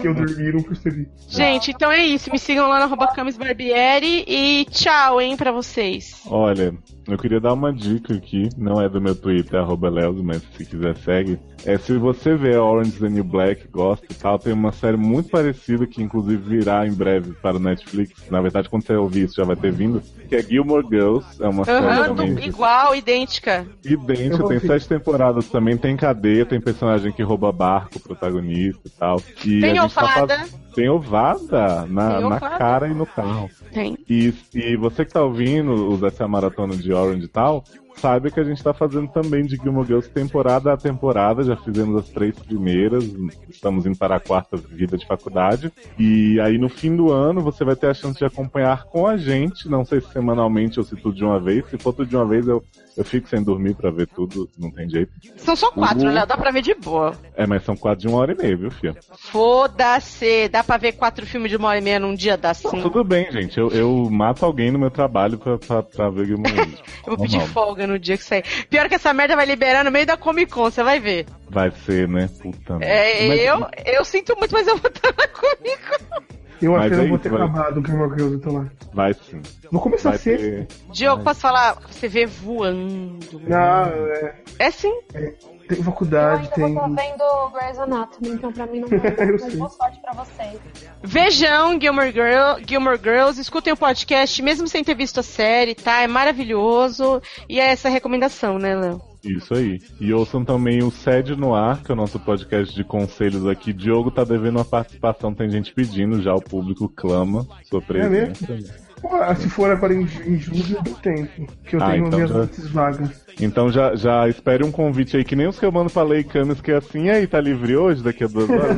Que eu dormi e não percebi. Gente, então é isso. Me sigam lá no arroba Camis Barbieri e tchau, hein, pra vocês. Olha, eu queria dar uma dica aqui, não é do meu Twitter, arroba Leos, mas se quiser segue. É se você vê Orange is the New Black, gosta e tal, tem uma série muito parecida que inclusive virá em breve para o Netflix. Na verdade, quando você ouvir isso já vai ter vindo, que é Gilmore Girls, é uma série Aham, também do- igual, idêntica. idêntica, tem sete temporadas também, tem cadeia, tem personagem que rouba barco, protagonista e tal. E Tem a gente tá ovada. faz- Tem ovada na, Tem na ovada. cara e no carro. Tem. E, e você que tá ouvindo os essa maratona de Orange e tal, saiba que a gente tá fazendo também de Gilmore Girls temporada a temporada, já fizemos as três primeiras, estamos indo para a quarta vida de faculdade. E aí no fim do ano você vai ter a chance de acompanhar com a gente, não sei se semanalmente ou se tudo de uma vez. Se for tudo de uma vez, eu, eu fico sem dormir pra ver tudo, não tem jeito. São só quatro, Uhum. né? Dá pra ver de boa. É, mas são quatro de uma hora e meia, viu, filha? Foda-se. Dá pra ver quatro filmes de uma hora e meia num dia, dá sim. Não, tudo bem, gente. Eu, eu mato alguém no meu trabalho pra, pra, pra ver Gilmore. Eu vou pedir Normal. folga no dia que sair. Pior que essa merda vai liberar no meio da Comic Con, você vai ver. Vai ser, né? Puta É, merda. Mas- eu, eu sinto muito, mas eu vou estar na Comic Con. Eu Mas acho que eu é não vou ter vai. acabado o Gilmore Girls então lá. Vai sim. Vou começar Vai sexta. ter... Diogo, posso falar? Você vê voando. Não, é, É sim. tem Eu faculdade, ainda tem. vou estar vendo Grey's Anatomy, então pra mim não vai Eu mas sei. boa sorte pra vocês. Vejam Gilmore, Girl, Gilmore Girls, escutem o podcast, mesmo sem ter visto a série, tá? É maravilhoso. E é essa a recomendação, né, Léo? Isso aí. E ouçam também o Sede no Ar, que é o nosso podcast de conselhos aqui. Diogo tá devendo uma participação, tem gente pedindo, já o público clama sua presença. Pô, se for agora em, em julho, deu tempo. Que eu Ah, tenho então minhas já- noites vagas. Então já, já espere um convite aí, que nem os que eu mando pra Lei Camis, que é assim, e aí, tá livre hoje, daqui a duas horas?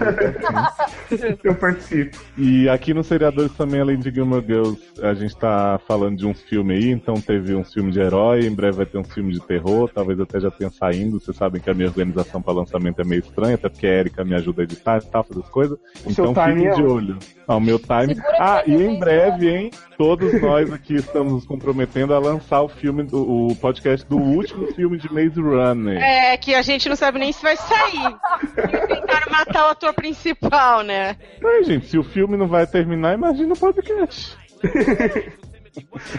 Eu participo. E aqui no Seriadores também, além de Gilmore Girls, a gente tá falando de uns filmes aí, então teve um filme de herói, em breve vai ter um filme de terror, talvez até já tenha saindo, vocês sabem que a minha organização para lançamento é meio estranha, até porque a Erika me ajuda a editar e tal, fazer as coisas. O Então fiquem é de olho. Ah, o meu time. Segura Ah, e em vez, breve, hein, todos nós aqui estamos nos comprometendo a lançar o filme, do, o podcast do último filme de Maze Runner. É, que a gente não sabe nem se vai sair. Tentaram matar o ator principal, né? Ai, gente, se o filme não vai terminar, imagina o podcast.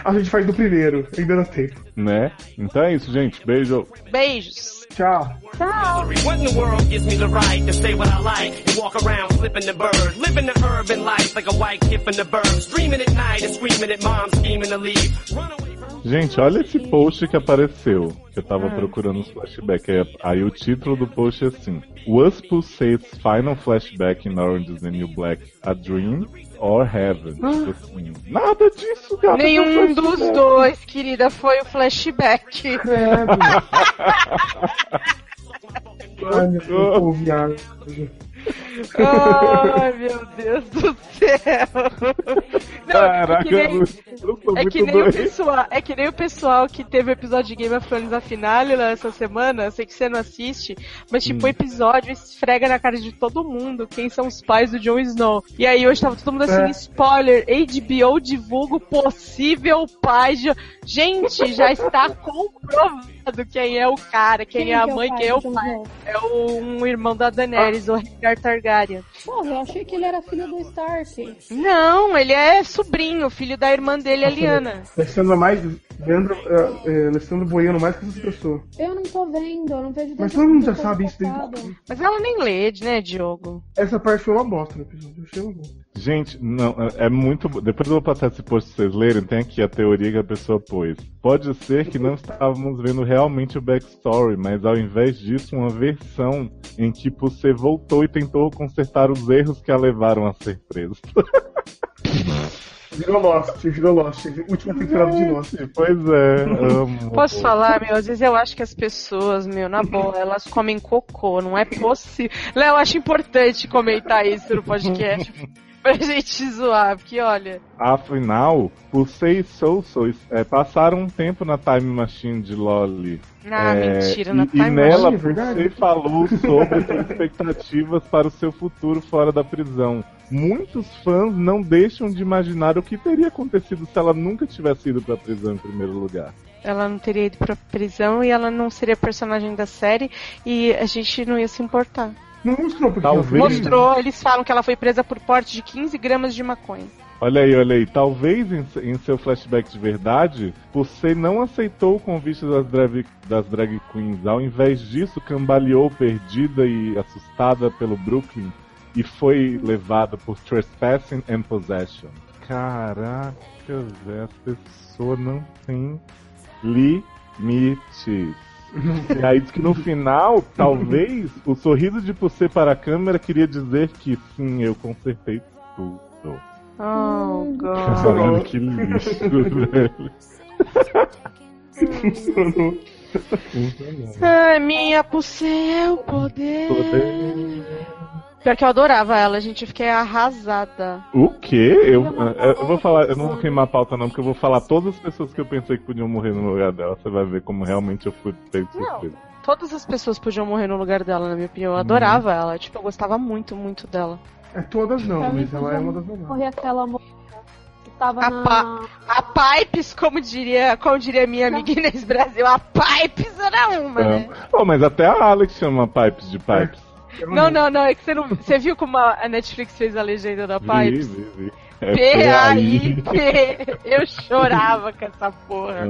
A gente faz do primeiro, ainda dá tempo. Né? Então é isso, gente. Beijo. Beijos. Tchau. Tchau! What in the world gives me the right to say what I like and walk around flipping the bird, living the urban life like a white kid in the burbs, dreaming at night and screaming at mom, scheming to leave. Run away from Gente, olha esse post que apareceu. Que eu Ah. tava procurando os flashbacks. Aí, aí o título do post é assim: Was Pulsate's final flashback in Orange is the New Black a dream or heaven? Assim, nada disso, cara. Ah. Nenhum dos flashback. dois, querida, foi o flashback. Ai, meu Deus, pô, viagem. Ai, meu Deus do céu. Não, Caraca, é que nem, é que nem o pessoal, é que nem o pessoal que teve o episódio de Game of Thrones na finale lá essa semana, eu sei que você não assiste, mas tipo, o Hum. episódio esfrega na cara de todo mundo quem são os pais do Jon Snow. E aí hoje tava todo mundo assim, É. spoiler, HBO divulga o possível pai de... Gente, já está comprovado quem é o cara, quem, Quem é a é mãe, pai quem é o pai. É o, um irmão da Daenerys, o Rhaegar Targaryen. Porra, eu achei que ele era filho do Stark. Não, ele é sobrinho, filho da irmã dele, a Liana. Alessandro é mais. Leandro, é, é, Alessandro boiando mais que essas pessoas. Eu não tô vendo, eu não vejo Mas todo mundo já sabe isso desde passado. Mas ela nem lê, né, Diogo? Essa parte foi uma bosta no episódio. Eu achei uma bosta. Gente, não, é é muito. Depois eu vou passar esse post pra vocês lerem. Tem aqui a teoria que a pessoa pôs. Pode ser que não estávamos vendo realmente o backstory, mas ao invés disso, uma versão em que você voltou e tentou consertar os erros que a levaram a ser preso. Virou Lost, virou Lost. Última temporada de Lost. Pois é, amo. Posso falar, meu? Às vezes eu acho que as pessoas, meu, na boa, elas comem cocô, não é possível. Léo, eu acho importante comentar isso no podcast. pra gente zoar, porque olha. Afinal, por seis Soulsois é, passaram um tempo na Time Machine de Loli. Ah, É, mentira, na e, Time e nela Machine, é verdade. você falou sobre suas expectativas para o seu futuro fora da prisão. Muitos fãs não deixam de imaginar o que teria acontecido se ela nunca tivesse ido para a prisão em primeiro lugar. Ela não teria ido pra prisão e ela não seria personagem da série e a gente não ia se importar. Não mostrou porque Talvez. Mostrou, eles falam que ela foi presa por porte de 15 gramas de maconha. Olha aí, olha aí. Talvez em, em seu flashback de verdade, você não aceitou o convite das drag, das drag queens. Ao invés disso, cambaleou perdida e assustada pelo Brooklyn e foi levada por trespassing and possession. Caraca, velho, essa pessoa não tem limites. E aí diz que no final, talvez, o sorriso de você para a câmera queria dizer que sim, eu consertei tudo. Oh, Caralho, God. que lixo, velho. Funcionou. Ai, minha pro céu poder. Poder. Pior que eu adorava ela, gente. Eu fiquei arrasada. O quê? Eu, eu, eu vou falar, eu não vou queimar a pauta não, porque eu vou falar todas as pessoas que eu pensei que podiam morrer no lugar dela. Você vai ver como realmente eu fui pego de surpresa. Todas as pessoas podiam morrer no lugar dela, na minha opinião. Eu adorava ela. Tipo, eu gostava muito, muito dela. É todas não, Pra mas ela é uma das melhores. Morrer aquela tava A, na... pa a Pipes, como diria, como diria minha amiga Inês Brasil, a Pipes era uma, né? Oh, mas até a Alex chama Pipes de Pipes. Não, não, não, é que você não. Você viu como a Netflix fez a legenda da Vi, Pipes? vi, vi. É P-A-I-P. Eu chorava com essa porra.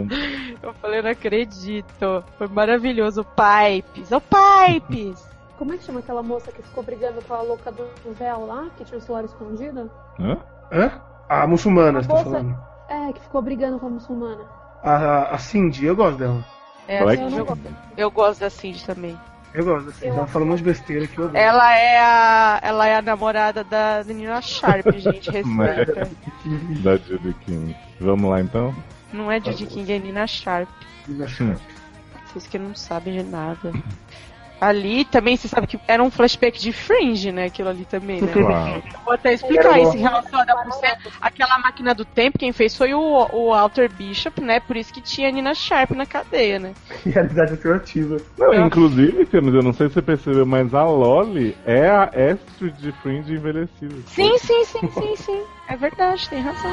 Eu falei, eu não acredito. Foi maravilhoso. Pipes. Ô, Pipes! Como é que chama aquela moça que ficou brigando com a louca do véu lá, que tinha o celular escondido? Hã? Hã? A muçulmana, A você tá moça- falando. É, que ficou brigando com a muçulmana. A, a Cindy, eu gosto dela. É, é assim, eu, eu gosto da Cindy também. Eu gosto Cindy. Ela fala um monte de besteira que eu adoro. Ela é a, ela é a namorada da Nina Sharp, gente. Respeita. Da Judy King. Vamos lá então? Não é Judy King, é Nina Sharp. Hum. Vocês que não sabem de nada. Ali também, você sabe que era um flashback de Fringe, né? Aquilo ali também, né? Claro. Vou até explicar isso em relação ser aquela máquina do tempo, quem fez foi o, o Walter Bishop, né? Por isso que tinha a Nina Sharp na cadeia, né? Realidade alternativa. Não, inclusive, Camis, eu não sei se você percebeu, mas a Loli é a Astrid de Fringe envelhecida. Sim, sim, sim, sim, sim. É verdade, tem razão.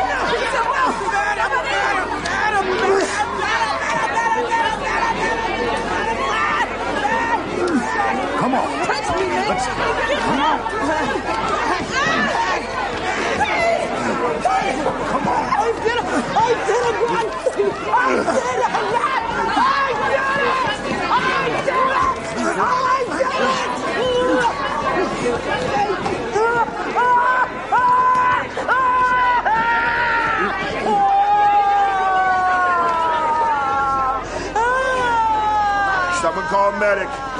Let's- Come on. Come on. I did it. I did it. I did it. I did it. I did it. I did it. Someone call medic.